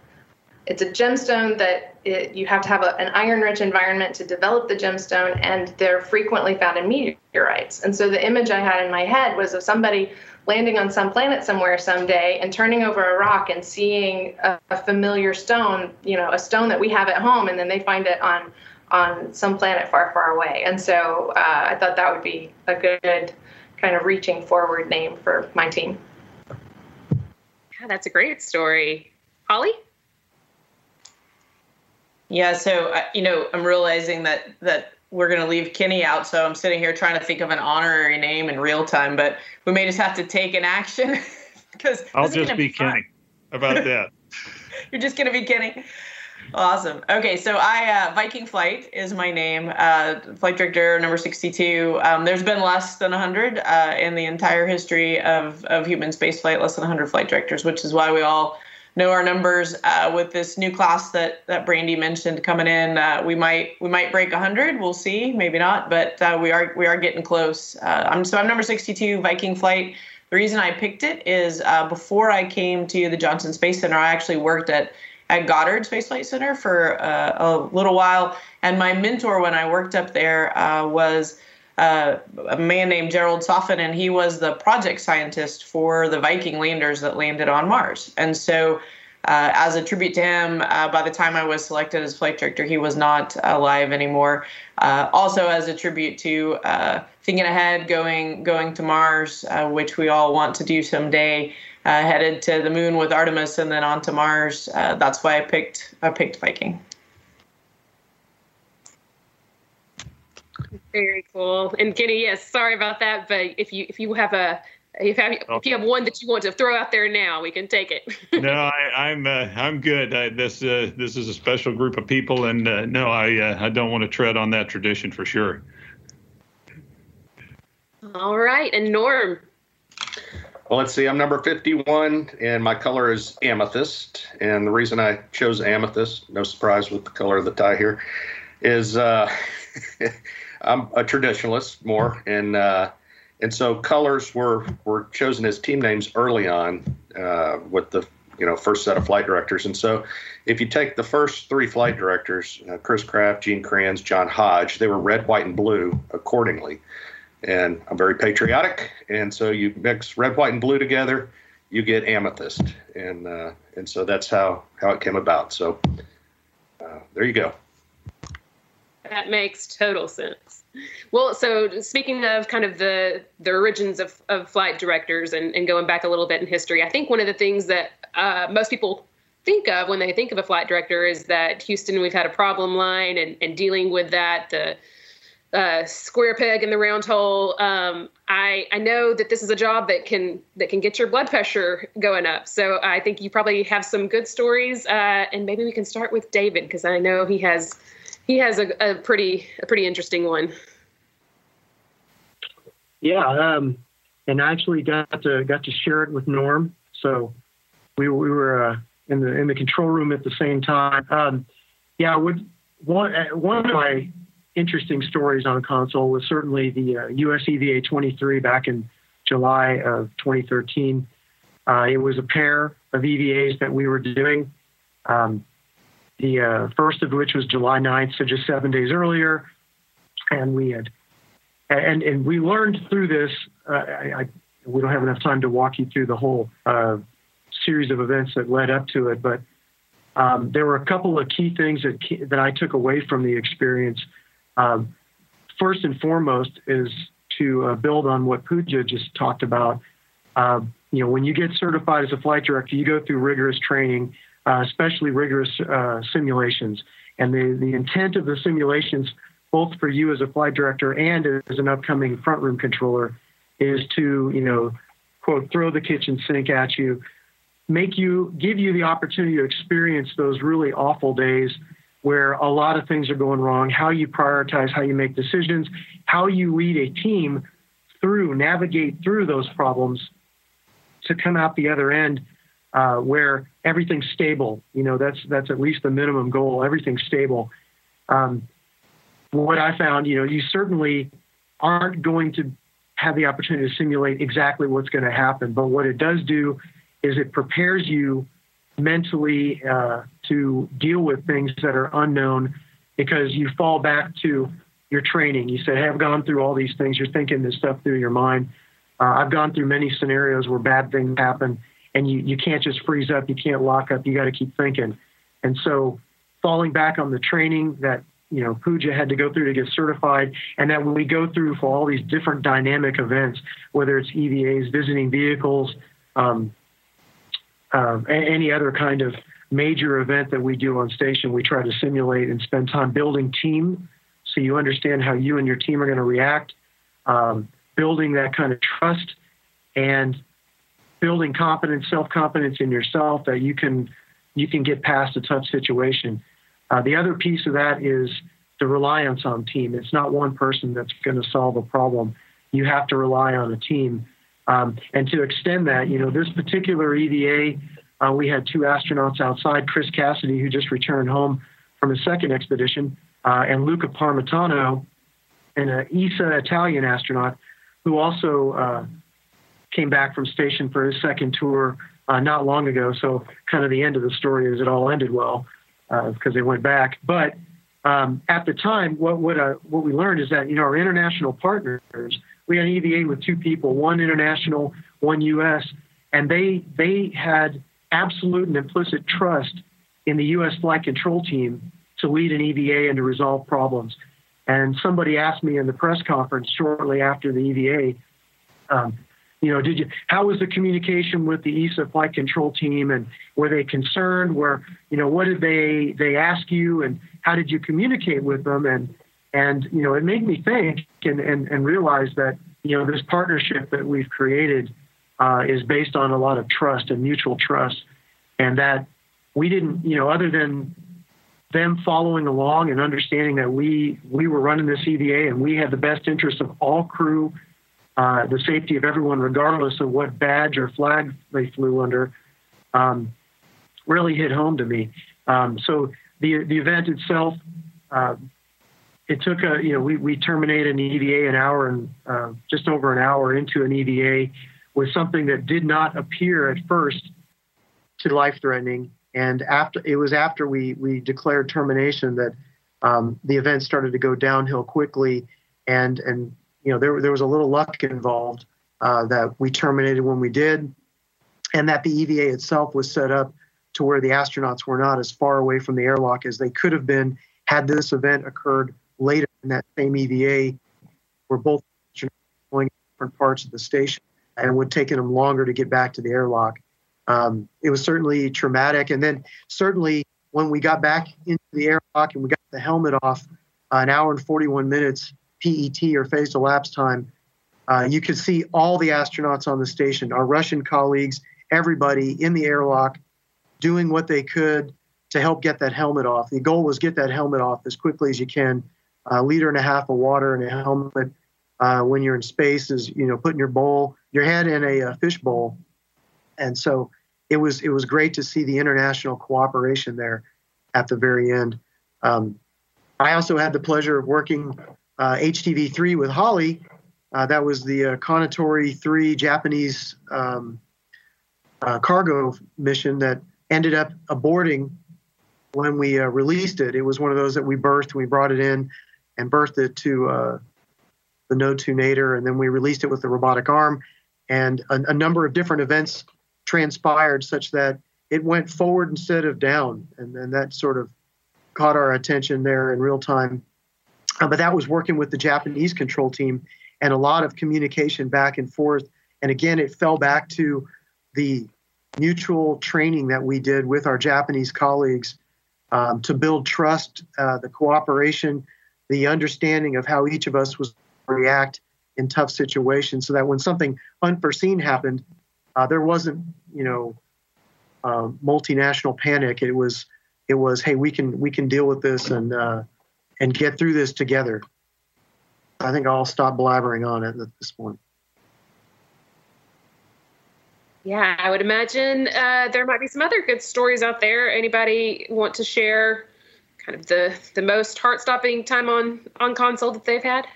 H: it's a gemstone that it, you have to have a, an iron-rich environment to develop the gemstone, and they're frequently found in meteorites. And so the image I had in my head was of somebody landing on some planet somewhere someday and turning over a rock and seeing a, a, familiar stone, you know, a stone that we have at home, and then they find it on on some planet far, far away. And so uh, I thought that would be a good kind of reaching forward name for my team.
D: Yeah, that's a great story. Holly?
G: Yeah, so uh, you know, I'm realizing that that we're going to leave Kenny out. So I'm sitting here trying to think of an honorary name in real time, but we may just have to take an action because
F: I'll just be, be Kenny. About that?
G: You're just going to be Kenny. Awesome. Okay, so I uh, Viking Flight is my name. Uh, flight director number 62. Um, there's been less than 100 uh, in the entire history of of human spaceflight. Less than 100 flight directors, which is why we all know our numbers uh, with this new class that that Brandy mentioned coming in. Uh, we might we might break 100. We'll see, maybe not, but uh, we are we are getting close. Uh, I'm so I'm number 62, Viking flight. The reason I picked it is uh, before I came to the Johnson Space Center, I actually worked at at Goddard Space Flight Center for uh, a little while, and my mentor when I worked up there was uh, a man named Gerald Soffen, and he was the project scientist for the Viking landers that landed on Mars. And so, uh, as a tribute to him, uh, by the time I was selected as flight director, he was not alive anymore. Uh, also, as a tribute to uh, thinking ahead, going going to Mars, uh, which we all want to do someday. headed to the moon with Artemis and then on to Mars. that's why I picked I picked Viking.
D: Very cool. And Kenny, yes, sorry about that, but if you if you have a if, have, if you have one that you want to throw out there now, we can take it.
F: no, I, am I'm, uh, I'm good. I, this uh, this is a special group of people, and uh, no, I uh, I don't want to tread on that tradition for sure.
D: All right, and Norm.
E: Well, let's see. I'm number 51, and my color is amethyst. And the reason I chose amethyst, no surprise with the color of the tie here, is uh, I'm a traditionalist more, and uh, and so colors were were chosen as team names early on uh, with the you know first set of flight directors. And so, if you take the first three flight directors, uh, Chris Kraft, Gene Kranz, John Hodge, they were red, white, and blue accordingly. And I'm very patriotic, and so you mix red, white, and blue together, you get amethyst, and uh, and so that's how how it came about. So uh, there you go.
D: That makes total sense. Well, so speaking of kind of the the origins of, of flight directors and, and going back a little bit in history, I think one of the things that uh, most people think of when they think of a flight director is that Houston, we've had a problem line and, and dealing with that, the uh, square peg in the round hole. Um, I, I know that this is a job that can that can get your blood pressure going up. So I think you probably have some good stories, uh, and maybe we can start with David because I know he has he has a, a pretty a pretty interesting one.
I: Yeah, um, and I actually got to got to share it with Norm. So we, we were uh, in the in the control room at the same time. Um, yeah, would, one uh, one of my interesting stories on console was certainly the uh, US EVA 23 back in July of 2013. Uh, it was a pair of EVAs that we were doing. Um, the uh, first of which was July 9th, so just seven days earlier. And we had, and, and we learned through this, uh, I, we don't have enough time to walk you through the whole uh, series of events that led up to it, but um, there were a couple of key things that that I took away from the experience. Um, first and foremost is to uh, build on what Pooja just talked about. Uh, you know, when you get certified as a flight director, you go through rigorous training, uh, especially rigorous uh, simulations. And the, the intent of the simulations, both for you as a flight director and as an upcoming front room controller, is to, you know, quote, throw the kitchen sink at you, make you, give you the opportunity to experience those really awful days where a lot of things are going wrong, how you prioritize, how you make decisions, how you lead a team through, navigate through those problems to come out the other end uh, where everything's stable. You know, that's that's at least the minimum goal. Everything's stable. Um, what I found, you know, you certainly aren't going to have the opportunity to simulate exactly what's going to happen, but what it does do is it prepares you mentally uh, to deal with things that are unknown because you fall back to your training. You say, hey, I've gone through all these things. You're thinking this stuff through your mind. Uh, I've gone through many scenarios where bad things happen and you, you can't just freeze up. You can't lock up. You got to keep thinking. And so falling back on the training that, you know, Pooja had to go through to get certified and that we go through for all these different dynamic events, whether it's EVAs, visiting vehicles, um, uh, any other kind of major event that we do on station, we try to simulate and spend time building team so you understand how you and your team are going to react, um, building that kind of trust, and building confidence, self confidence in yourself that you can you can get past a tough situation. Uh, the other piece of that is the reliance on team. It's not one person that's going to solve a problem. You have to rely on a team. Um, and to extend that, you know, this particular EVA, uh, we had two astronauts outside, Chris Cassidy, who just returned home from his second expedition, uh, and Luca Parmitano, an ESA Italian astronaut, who also uh, came back from station for his second tour uh, not long ago. So, kind of the end of the story is it all ended well because uh, they went back. But um, at the time, what what, uh, what we learned is that you know our international partners, we had an EVA with two people, one international, one U.S., and they they had absolute and implicit trust in the U.S. flight control team to lead an EVA and to resolve problems. And somebody asked me in the press conference shortly after the EVA, um, you know, did you? How was the communication with the ESA flight control team, and were they concerned? Were you know, what did they they ask you, and how did you communicate with them? And and you know, it made me think and and, and realize that you know this partnership that we've created uh, is based on a lot of trust and mutual trust, and that we didn't, you know, other than them following along and understanding that we we were running this EVA and we had the best interest of all crew uh, the safety of everyone, regardless of what badge or flag they flew under, um, really hit home to me. Um, so the the event itself, uh, it took a you know we we terminated an EVA an hour and uh, just over an hour into an EVA with something that did not appear at first to life threatening, and after it was after we we declared termination that um, the event started to go downhill quickly, and and you know, there, there was a little luck involved uh, that we terminated when we did, and that the EVA itself was set up to where the astronauts were not as far away from the airlock as they could have been had this event occurred later in that same EVA, where both were going different parts of the station, and would have taken them longer to get back to the airlock. Um, it was certainly traumatic, and then certainly when we got back into the airlock and we got the helmet off, uh, an hour and 41 minutes PET or phase elapsed time, uh, you could see all the astronauts on the station, our Russian colleagues, everybody in the airlock doing what they could to help get that helmet off. The goal was get that helmet off as quickly as you can. A liter and a half of water in a helmet uh, when you're in space is, you know, putting your bowl, your head in a, a fish bowl. And so it was it was great to see the international cooperation there at the very end. Um, I also had the pleasure of working uh, HTV3 with Holly. Uh, that was the uh, Kounotori 3 Japanese um, uh, cargo mission that ended up aborting when we uh, released it. It was one of those that we berthed, we brought it in and berthed it to uh, the Node 2 Nadir, and then we released it with the robotic arm. and a, a number of different events transpired such that it went forward instead of down, and, and that sort of caught our attention there in real time. Uh, but that was working with the Japanese control team and a lot of communication back and forth. And again, it fell back to the mutual training that we did with our Japanese colleagues um, to build trust, uh, the cooperation, the understanding of how each of us was react in tough situations, so that when something unforeseen happened, uh, there wasn't, you know, uh, multinational panic. It was, it was, hey, we can we can deal with this and uh, and get through this together. I think I'll stop blabbering on it at this point.
D: Yeah, I would imagine uh, there might be some other good stories out there. Anybody want to share kind of the the most heart stopping time on on console that they've had?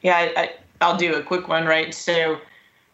G: Yeah, I, I'll do a quick one, right? So,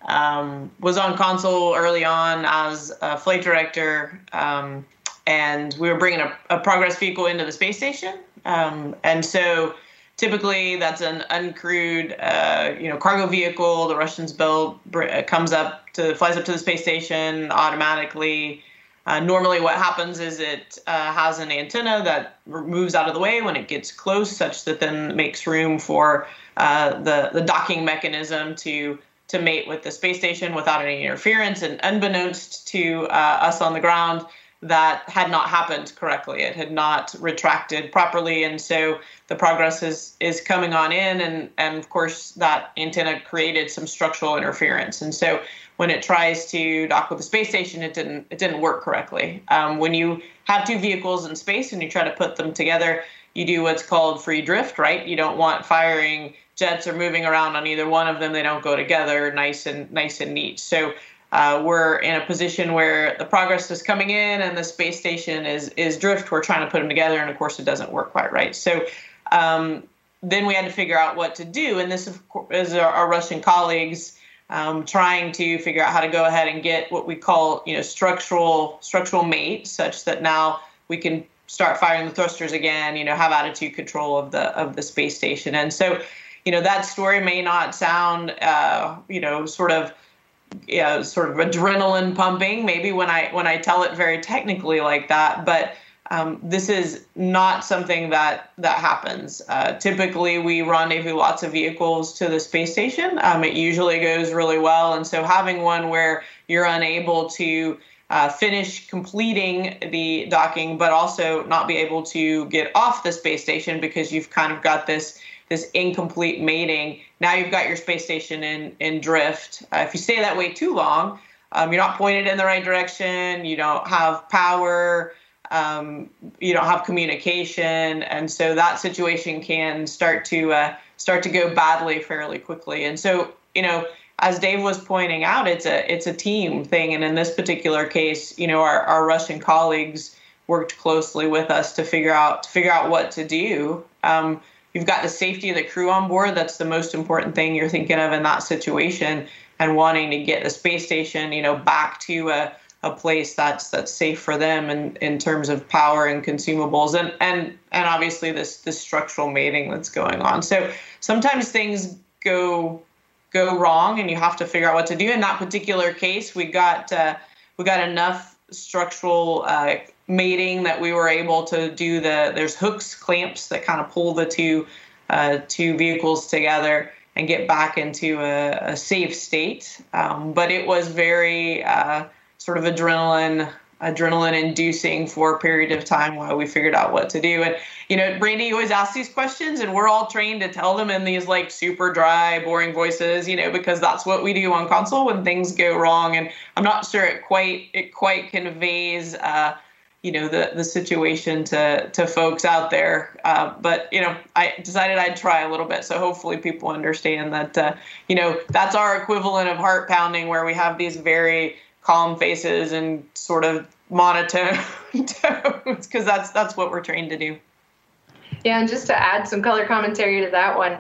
G: um, was on console early on as a flight director, um, and we were bringing a, a, progress vehicle into the space station. Um, and so, typically, that's an uncrewed, uh, you know, cargo vehicle. The Russians build uh, comes up to flies up to the space station automatically. Uh, normally, what happens is it uh, has an antenna that moves out of the way when it gets close, such that then makes room for uh, the the docking mechanism to to mate with the space station without any interference. And unbeknownst to uh, us on the ground, that had not happened correctly. It had not retracted properly, and so the progress is is coming on in, and and of course that antenna created some structural interference, and so when it tries to dock with the space station, it didn't it didn't work correctly. Um, when you have two vehicles in space and you try to put them together, you do what's called free drift, right? You don't want firing jets are moving around on either one of them. They don't go together nice and nice and neat. So uh, we're in a position where the progress is coming in and the space station is is drift. We're trying to put them together, and of course, it doesn't work quite right. So um, then we had to figure out what to do, and this is our, our Russian colleagues. Um, trying to figure out how to go ahead and get what we call, you know, structural structural mate, such that now we can start firing the thrusters again. You know, have attitude control of the of the space station. And so you know that story may not sound uh, you know sort of yeah, sort of adrenaline pumping maybe when I when I tell it very technically like that, but um, this is not something that that happens. Uh, typically, we rendezvous lots of vehicles to the space station. Um, it usually goes really well, and so having one where you're unable to uh, finish completing the docking, but also not be able to get off the space station because you've kind of got this this incomplete mating. Now you've got your space station in in drift. Uh, if you stay that way too long, um, you're not pointed in the right direction. You don't have power. Um, you don't have communication, and so that situation can start to uh, start to go badly fairly quickly. And so, you know, as Dave was pointing out, it's a it's a team thing, and in this particular case, you know, our, our Russian colleagues worked closely with us to figure out to figure out what to do. Um, you've got the safety of the crew on board. That's the most important thing you're thinking of in that situation, and wanting to get the space station, you know, back to a, a place that's that's safe for them in, in terms of power and consumables, and and and obviously this this structural mating that's going on. So sometimes things go go wrong, and you have to figure out what to do. In that particular case, we got uh, we got enough structural uh, mating that we were able to do the there's hooks clamps that kind of pull the two uh, two vehicles together and get back into a, a safe state. Um, but it was very uh, sort of adrenaline adrenaline inducing for a period of time while we figured out what to do. And you know brandy always asks these questions and we're all trained to tell them in these like super dry boring voices you know because that's what we do on console when things go wrong. And i'm not sure it quite it quite conveys uh, you know the the situation to to folks out there. Uh, but you know, I decided I'd try a little bit, so hopefully people understand that uh, you know that's our equivalent of heart pounding, where we have these very calm faces and sort of monotone tones, because that's that's what we're trained to do.
H: Yeah, and just to add some color commentary to that one.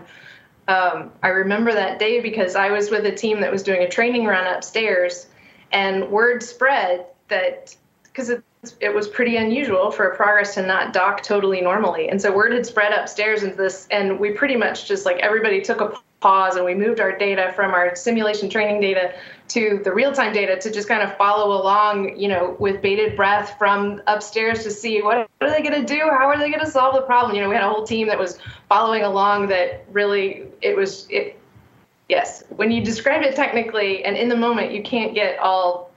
H: Um, I remember that day because I was with a team that was doing a training run upstairs, and word spread that because it was pretty unusual for a progress to not dock totally normally. And so word had spread upstairs into this, and we pretty much just like everybody took a pause and we moved our data from our simulation training data to the real-time data to just kind of follow along, you know, with bated breath from upstairs to see what are they going to do? How are they going to solve the problem? You know, we had a whole team that was following along that really it was it yes, when you describe it technically and in the moment you can't get all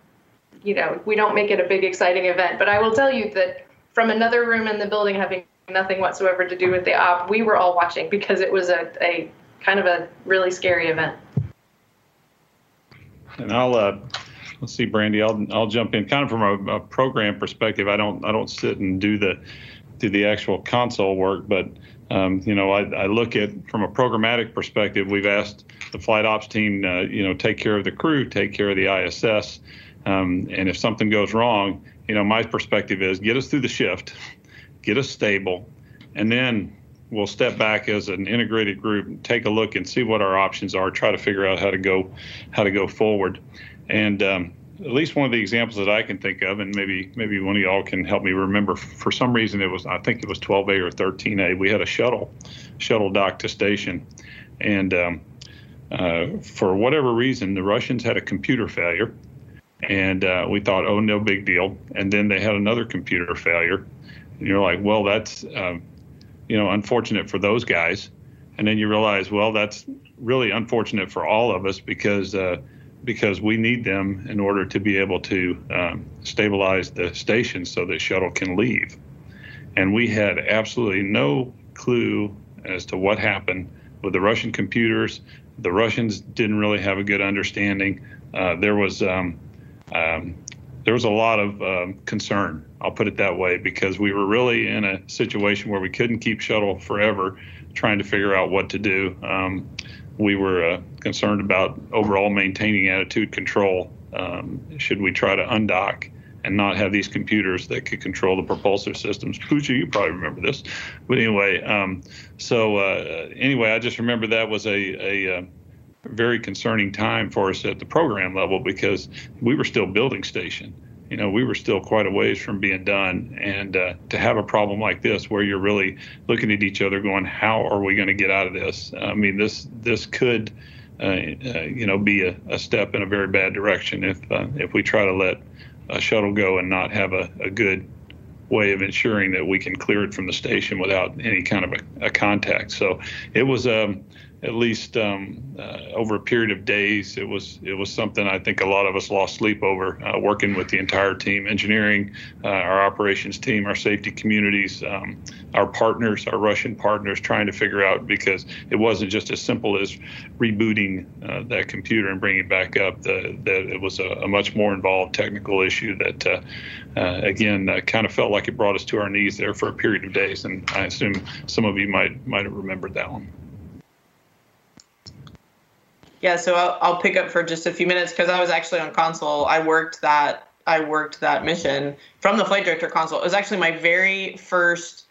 H: you know, we don't make it a big exciting event, but I will tell you that from another room in the building having nothing whatsoever to do with the op, we were all watching because it was a, a kind of a really scary event.
F: And I'll uh, let's see, Brandy. I'll I'll jump in kind of from a, a, program perspective. I don't I don't sit and do the do the actual console work, but um, you know I, I look at from a programmatic perspective. We've asked the flight ops team, uh, you know, take care of the crew, take care of the ISS, um, and if something goes wrong, you know, my perspective is get us through the shift, get us stable, and then we'll step back as an integrated group, take a look and see what our options are, try to figure out how to go how to go forward. And um, at least one of the examples that I can think of, and maybe maybe one of y'all can help me remember. For some reason, it was I think it was 12A or 13A. We had a shuttle shuttle dock to station, and um, uh, for whatever reason, the Russians had a computer failure, and uh, we thought, oh, no big deal. And then they had another computer failure, and you're like, well, that's um, you know, unfortunate for those guys. And then you realize, well, that's really unfortunate for all of us because uh, because we need them in order to be able to um, stabilize the station so the shuttle can leave. And we had absolutely no clue as to what happened with the Russian computers. The Russians didn't really have a good understanding. Uh, there was um, um, there was a lot of um, concern. I'll put it that way because we were really in a situation where we couldn't keep shuttle forever, trying to figure out what to do. Um, we were uh, concerned about overall maintaining attitude control. Um, should we try to undock and not have these computers that could control the propulsive systems? Pooja, you probably remember this, but anyway. Um, so uh, anyway, I just remember that was a, a uh, very concerning time for us at the program level because we were still building station. You know, we were still quite a ways from being done, and uh, to have a problem like this, where you're really looking at each other, going, "How are we going to get out of this?" I mean, this this could, uh, uh, you know, be a, a, step in a very bad direction if uh, if we try to let a shuttle go and not have a, a good way of ensuring that we can clear it from the station without any kind of a, a contact. So it was um, at least um, uh, over a period of days. It was it was something I think a lot of us lost sleep over, uh, working with the entire team, engineering, uh, our operations team, our safety communities, um, our partners, our Russian partners, trying to figure out because it wasn't just as simple as rebooting uh, that computer and bringing it back up. That it was a, a, much more involved technical issue that, uh, uh, again, kind of felt like it brought us to our knees there for a period of days. And I assume some of you might might have remembered that one.
G: Yeah, so I'll, I'll pick up for just a few minutes because I was actually on console. I worked that I worked that mission from the flight director console. It was actually my very first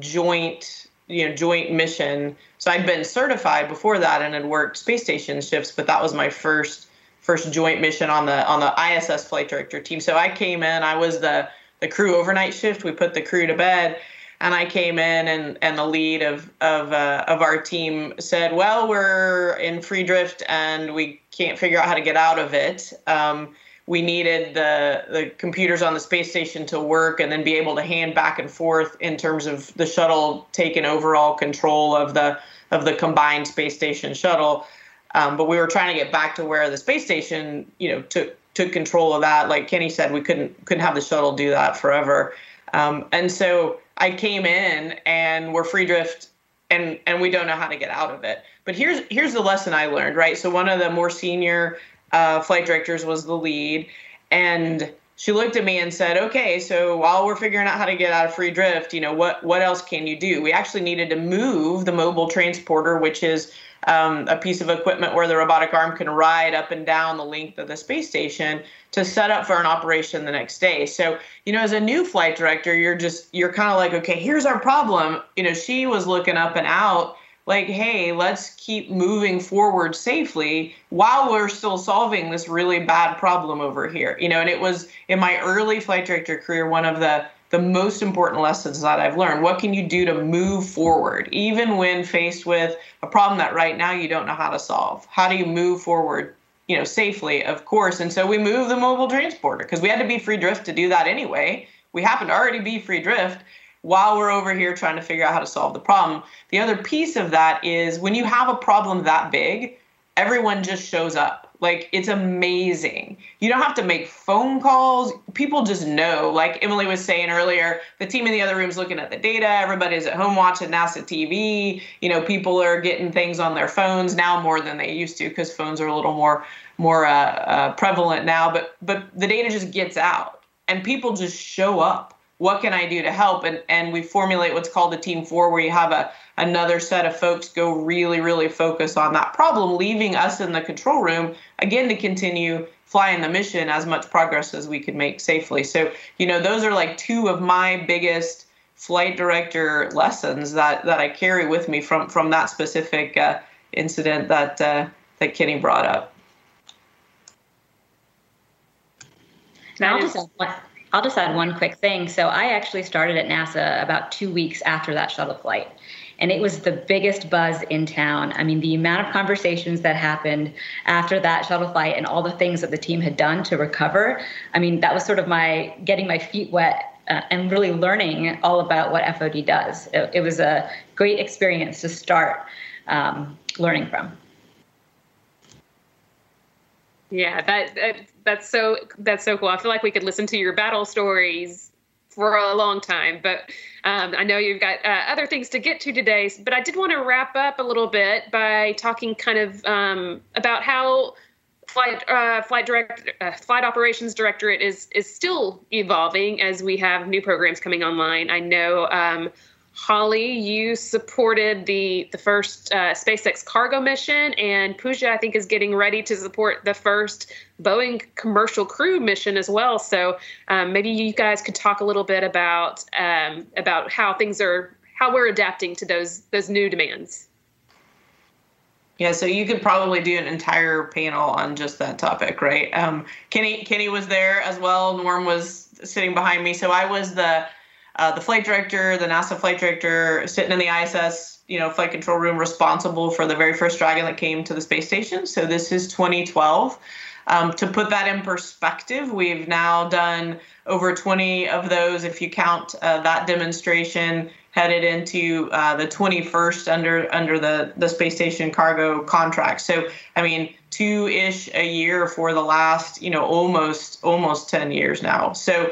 G: joint you know joint mission. So I'd been certified before that and had worked space station shifts, but that was my first first joint mission on the on the ISS flight director team. So I came in, I was the the crew overnight shift. We put the crew to bed and I came in and and the lead of of uh, of our team said, "Well, we're in free drift and we can't figure out how to get out of it. Um, we needed the the computers on the space station to work and then be able to hand back and forth in terms of the shuttle taking overall control of the of the combined space station shuttle." Um, but we were trying to get back to where the space station, you know, took took control of that. Like Kenny said, we couldn't couldn't have the shuttle do that forever. Um, and so I came in and we're free drift and and we don't know how to get out of it. But here's here's the lesson I learned, right? So one of the more senior uh, flight directors was the lead, and she looked at me and said, "Okay, so while we're figuring out how to get out of free drift, you know what what else can you do? We actually needed to move the mobile transporter, which is um, a piece of equipment where the robotic arm can ride up and down the length of the space station to set up for an operation the next day. So, you know, as a new flight director, you're just, you're kind of like, okay, here's our problem. You know, she was looking up and out like, hey, let's keep moving forward safely while we're still solving this really bad problem over here. You know, and it was in my early flight director career one of the the most important lessons that I've learned. What can you do to move forward, even when faced with a problem that right now you don't know how to solve? How do you move forward, you know, safely, of course? And so we moved the mobile transporter because we had to be free drift to do that anyway. We happen to already be free drift while we're over here trying to figure out how to solve the problem. The other piece of that is when you have a problem that big, everyone just shows up. Like it's amazing. You don't have to make phone calls. People just know. Like Emily was saying earlier, the team in the other room's looking at the data. Everybody's at home watching NASA TV. You know, people are getting things on their phones now more than they used to because phones are a little more more uh, uh, prevalent now. But but the data just gets out, and people just show up what can I do to help? And and we formulate what's called a team four, where you have a another set of folks go really, really focus on that problem, leaving us in the control room again to continue flying the mission as much progress as we could make safely. So, you know, those are like two of my biggest flight director lessons that that I carry with me from from that specific uh, incident that uh, that Kenny brought up.
J: Now, I'll just I'll just add one quick thing. So I actually started at NASA about two weeks after that shuttle flight. And it was the biggest buzz in town. I mean, the amount of conversations that happened after that shuttle flight and all the things that the team had done to recover. I mean, that was sort of my getting my feet wet uh, and really learning all about what FOD does. It, it was a great experience to start um, learning from.
D: Yeah, that, that that's so that's so cool. I feel like we could listen to your battle stories for a long time, but um, I know you've got uh, other things to get to today. But I did want to wrap up a little bit by talking kind of um, about how flight uh, flight direct uh, flight operations directorate is is still evolving as we have new programs coming online. I know. Um, Holly, you supported the the first uh, SpaceX cargo mission, and Pooja, I think, is getting ready to support the first Boeing commercial crew mission as well. So um, maybe you guys could talk a little bit about um, about how things are, how we're adapting to those those new demands.
G: Yeah, so you could probably do an entire panel on just that topic, right? Um, Kenny Kenny was there as well. Norm was sitting behind me, so I was the uh, the flight director, the NASA flight director, sitting in the ISS, you know, flight control room, responsible for the very first Dragon that came to the space station. So this is 2012. Um, to put that in perspective, we've now done over 20 of those, if you count uh, that demonstration, headed into uh, the 21st under under the the space station cargo contract. So I mean, two ish a year for the last, you know, almost almost 10 years now. So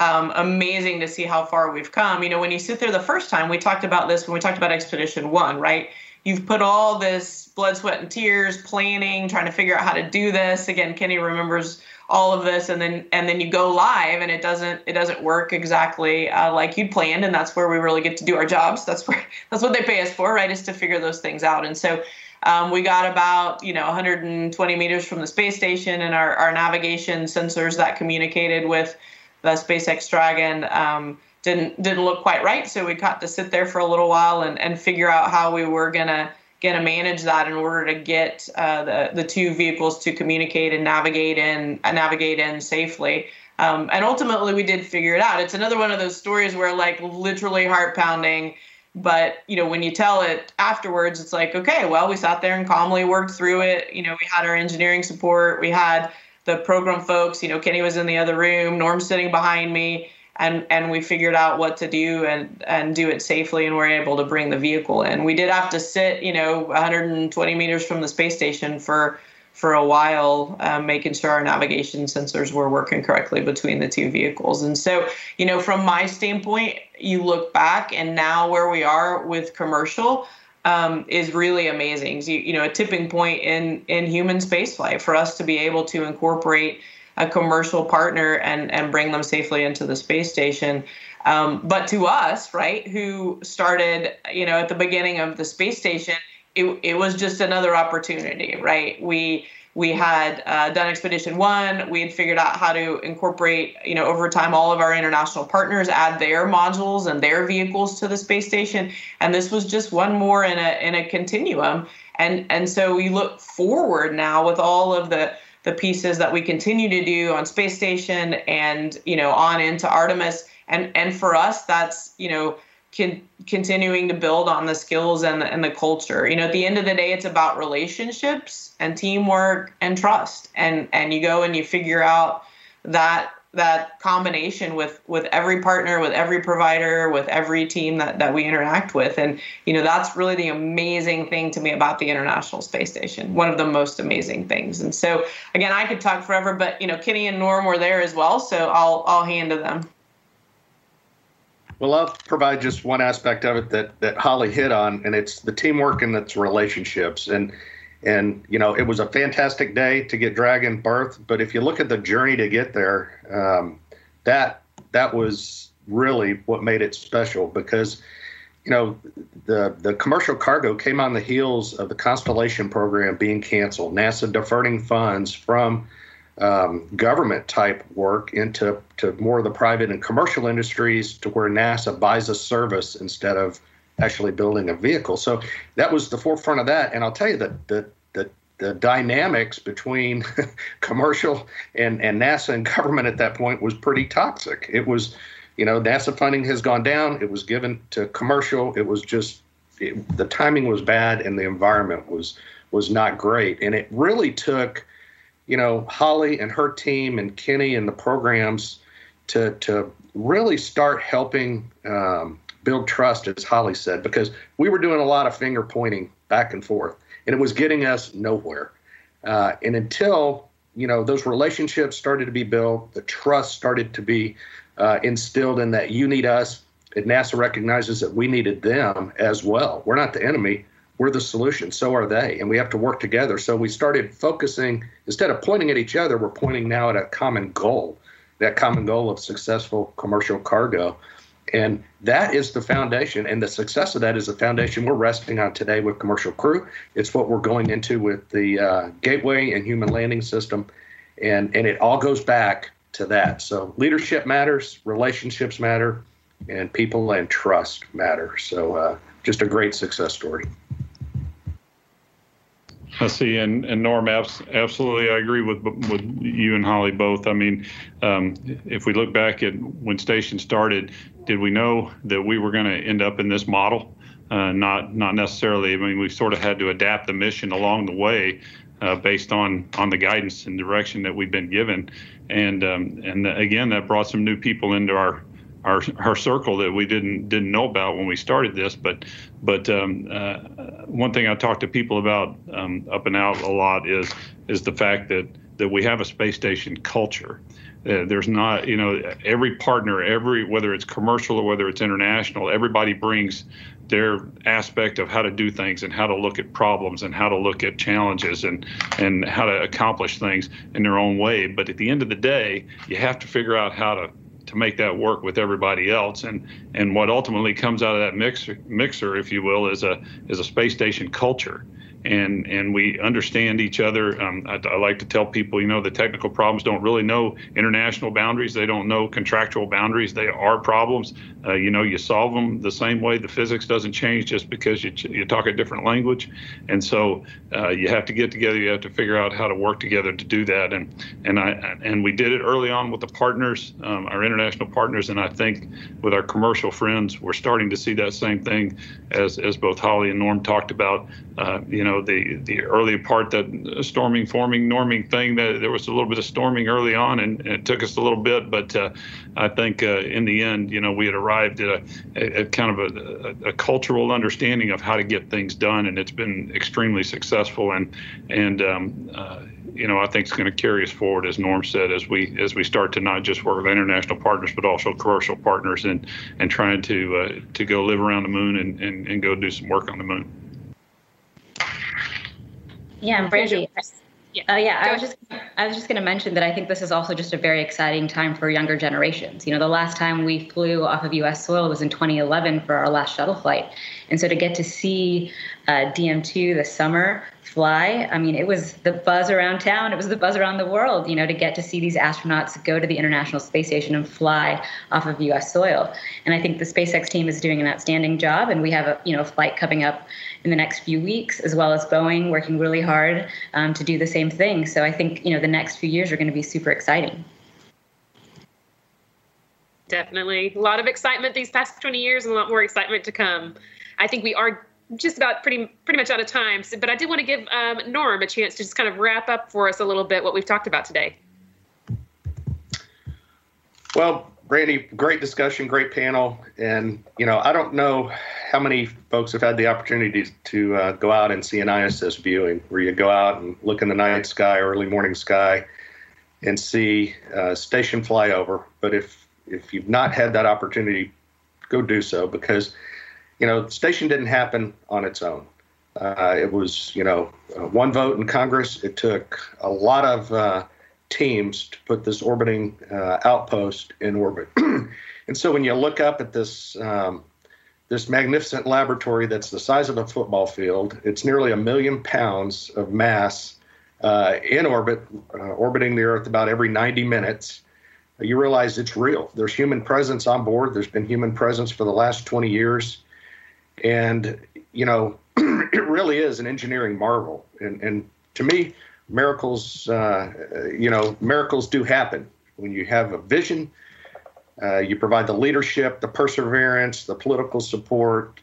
G: um, amazing to see how far we've come. You know, when you sit there the first time, we talked about this when we talked about Expedition One, right? You've put all this blood, sweat, and tears, planning, trying to figure out how to do this. Again, Kenny remembers all of this, and then and then you go live, and it doesn't it doesn't work exactly uh, like you'd planned, and that's where we really get to do our jobs. That's where that's what they pay us for, right? Is to figure those things out. And so um, we got about you know 120 meters from the space station, and our our navigation sensors that communicated with the SpaceX Dragon um, didn't didn't look quite right. So we got to sit there for a little while and, and figure out how we were gonna gonna manage that in order to get uh, the the two vehicles to communicate and navigate in uh, navigate in safely. Um, and ultimately, we did figure it out. It's another one of those stories where like literally heart pounding. But you know, when you tell it afterwards, it's like, okay, well, we sat there and calmly worked through it. You know, we had our engineering support, we had the program folks. You know, Kenny was in the other room, Norm's sitting behind me, and and we figured out what to do and and do it safely, and we're able to bring the vehicle in. We did have to sit, you know, 120 meters from the space station for for a while, um, making sure our navigation sensors were working correctly between the two vehicles. And so, you know, from my standpoint, you look back and now where we are with commercial, um, is really amazing. You, you know, a tipping point in in human spaceflight for us to be able to incorporate a commercial partner and and bring them safely into the space station. Um, but to us, right, who started, you know, at the beginning of the space station, it, it was just another opportunity, right? We we had uh, done expedition one. We had figured out how to incorporate you know over time all of our international partners add their modules and their vehicles to the space station. And this was just one more in a in a continuum. And and so we look forward now with all of the the pieces that we continue to do on space station and you know on into artemis. And and for us that's you know con- continuing to build on the skills and the, and the culture. You know at the end of the day it's about relationships and teamwork and trust. And and you go and you figure out that that combination with with every partner with every provider with every team that, that we interact with. And you know that's really the amazing thing to me about the international space station one of the most amazing things. And so again i could talk forever but you know kenny and norm were there as well so i'll i'll hand to them
E: well, I'll provide just one aspect of it that that Holly hit on, and it's the teamwork and it's relationships. And and you know, it was a fantastic day to get Dragon berth, but if you look at the journey to get there, um, that that was really what made it special because you know the the commercial cargo came on the heels of the Constellation program being canceled, NASA diverting funds from um, government type work into to more of the private and commercial industries to where NASA buys a service instead of actually building a vehicle. So that was the forefront of that. And I'll tell you that the the, the dynamics between commercial and, and NASA and government at that point was pretty toxic. It was, you know, NASA funding has gone down. It was given to commercial. It was just it, the timing was bad and the environment was was not great. And it really took you know, Holly and her team and Kenny and the programs to to really start helping um, build trust, as Holly said, because we were doing a lot of finger pointing back and forth, and it was getting us nowhere. Uh, and until you know those relationships started to be built, the trust started to be uh, instilled in that you need us, and NASA recognizes that we needed them as well. We're not the enemy we're the solution. So are they. And we have to work together. So we started focusing, instead of pointing at each other, we're pointing now at a common goal, that common goal of successful commercial cargo. And that is the foundation. And the success of that is the foundation we're resting on today with Commercial Crew. It's what we're going into with the uh, Gateway and Human Landing System. And, and it all goes back to that. So leadership matters, relationships matter, and people and trust matter. So uh, just a great success story.
F: I see, and, and Norm, absolutely, I agree with with you and Holly both. I mean, um, if we look back at when Station started, did we know that we were going to end up in this model? Uh, not not necessarily. I mean, we sort of had to adapt the mission along the way, uh, based on on the guidance and direction that we've been given, and um, and again, that brought some new people into our our our circle that we didn't didn't know about when we started this. But but um, uh, one thing I talk to people about um, up and out a lot is is the fact that that we have a space station culture. Uh, there's not, you know, every partner, every whether it's commercial or whether it's international, everybody brings their aspect of how to do things and how to look at problems and how to look at challenges and and how to accomplish things in their own way. But at the end of the day, you have to figure out how to to make that work with everybody else. And and what ultimately comes out of that mixer, mixer, if you will, is a is a space station culture and and we understand each other. Um, I, I, like to tell people, you know, the technical problems don't really know international boundaries. They don't know contractual boundaries. They are problems. Uh, you know, you solve them the same way. The physics doesn't change just because you you talk a different language, and so uh, you have to get together. You have to figure out how to work together to do that. And and I and we did it early on with the partners, um, our international partners, and I think with our commercial friends, we're starting to see that same thing as as both Holly and Norm talked about. Uh, you know, the the early part that storming, forming, norming thing that there was a little bit of storming early on, and, and it took us a little bit, but uh, I think uh, in the end, you know, we had arrived at a, a kind of a, a, cultural understanding of how to get things done, and it's been extremely successful, and and um, uh, you know, I think it's going to carry us forward, as Norm said, as we as we start to not just work with international partners, but also commercial partners, and and trying to uh, to go live around the moon and, and, and go do some work on the moon.
J: Yeah, Brandi. Yeah. Uh, yeah, I was just I was just going to mention that I think this is also just a very exciting time for younger generations. You know, the last time we flew off of U.S. soil was in 2011 for our last shuttle flight, and so to get to see uh, DM2 this summer fly. I mean, it was the buzz around town. It was the buzz around the world, you know, to get to see these astronauts go to the International Space Station and fly off of U.S. soil. And I think the SpaceX team is doing an outstanding job. And we have a, you know, flight coming up in the next few weeks, as well as Boeing working really hard um, to do the same thing. So I think, you know, the next few years are going to be super exciting.
D: Definitely. A lot of excitement these past 20 years and a lot more excitement to come. I think we are just about pretty pretty much out of time. So, but I did want to give um, Norm a chance to just kind of wrap up for us a little bit what we've talked about today.
E: Well, Brandi, great discussion, great panel, and you know I don't know how many folks have had the opportunity to uh, go out and see an ISS viewing, where you go out and look in the night sky, early morning sky, and see uh, station flyover. But if if you've not had that opportunity, go do so because you know, station didn't happen on its own. Uh, it was, you know, uh, one vote in Congress. It took a lot of uh, teams to put this orbiting uh, outpost in orbit. and so when you look up at this um, this magnificent laboratory that's the size of a football field, it's nearly a million pounds of mass uh, in orbit, uh, orbiting the Earth about every 90 minutes. You realize it's real. There's human presence on board. There's been human presence for the last 20 years and you know it really is an engineering marvel and and to me miracles uh, you know miracles do happen. When you have a vision uh, you provide the leadership the perseverance the political support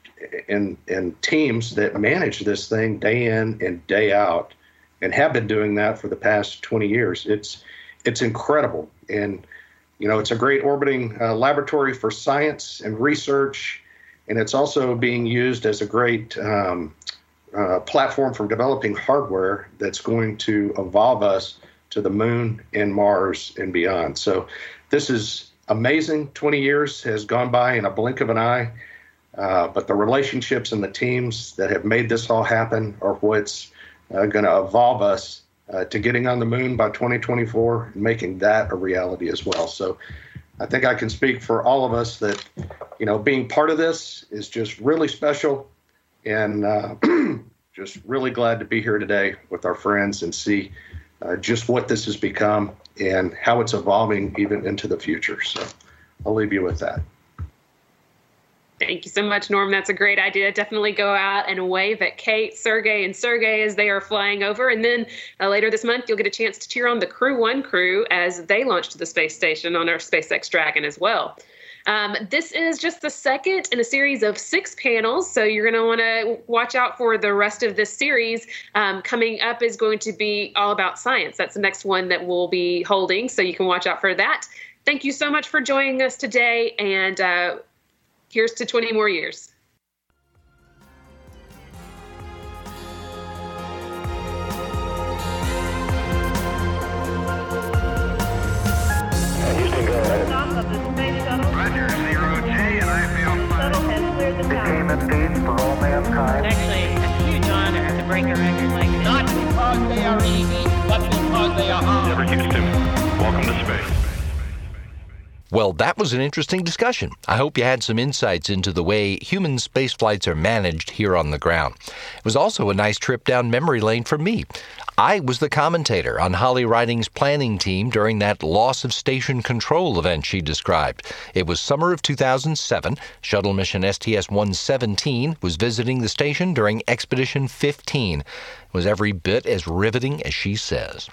E: and and teams that manage this thing day in and day out and have been doing that for the past 20 years. It's it's incredible. And you know it's a great orbiting uh, laboratory for science and research and it's also being used as a great um, platform for developing hardware that's going to evolve us to the moon and Mars and beyond. So this is amazing. 20 years has gone by in a blink of an eye, uh, but the relationships and the teams that have made this all happen are what's uh, going to evolve us uh, to getting on the moon by 2024 and making that a reality as well. So I think I can speak for all of us that, you know, being part of this is just really special and uh, just really glad to be here today with our friends and see uh, just what this has become and how it's evolving even into the future. So I'll leave you with that.
D: Thank you so much, Norm. That's a great idea. Definitely go out and wave at Kate, Sergey, and Sergey as they are flying over. And then uh, later this month, you'll get a chance to cheer on the Crew One crew as they launch to the space station on our SpaceX Dragon as well. Um, this is just the second in a series of six panels, so you're going to want to watch out for the rest of this series. Um, coming up is going to be all about science. That's the next one that we'll be holding, so you can watch out for that. Thank you so much for joining us today, and uh, Here's to 20 more years.
A: Well, that was an interesting discussion. I hope you had some insights into the way human space flights are managed here on the ground. It was also a nice trip down memory lane for me. I was the commentator on Holly Ridings' planning team during that loss of station control event she described. It was summer of 2007. Shuttle mission STS 117 was visiting the station during Expedition 15 was every bit as riveting as she says.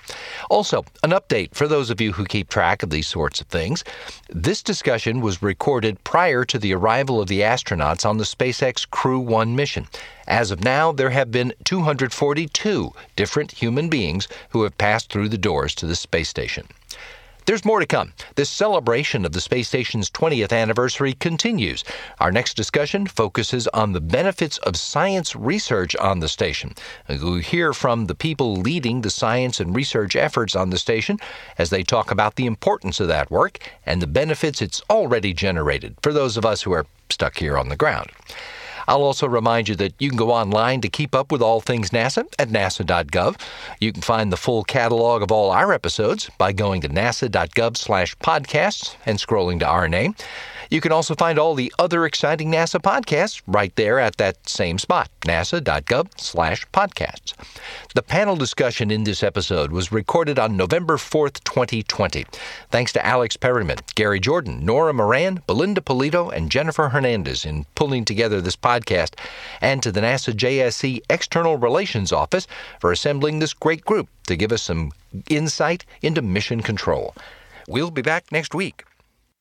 A: Also, an update for those of you who keep track of these sorts of things. This discussion was recorded prior to the arrival of the astronauts on the SpaceX Crew 1 mission. As of now, there have been 242 different human beings who have passed through the doors to the space station. There's more to come. This celebration of the space station's 20th anniversary continues. Our next discussion focuses on the benefits of science research on the station. We'll hear from the people leading the science and research efforts on the station as they talk about the importance of that work and the benefits it's already generated for those of us who are stuck here on the ground. I'll also remind you that you can go online to keep up with all things NASA at nasa.gov. You can find the full catalog of all our episodes by going to nasa.gov/podcasts and scrolling to our name. You can also find all the other exciting NASA podcasts right there at that same spot, nasa.gov/podcasts. The panel discussion in this episode was recorded on November 4th, 2020. Thanks to Alex Perryman, Gary Jordan, Norah Moran, Belinda Pulido, and Jennifer Hernandez in pulling together this podcast, and to the NASA JSC External Relations Office for assembling this great group to give us some insight into mission control. We'll be back next week.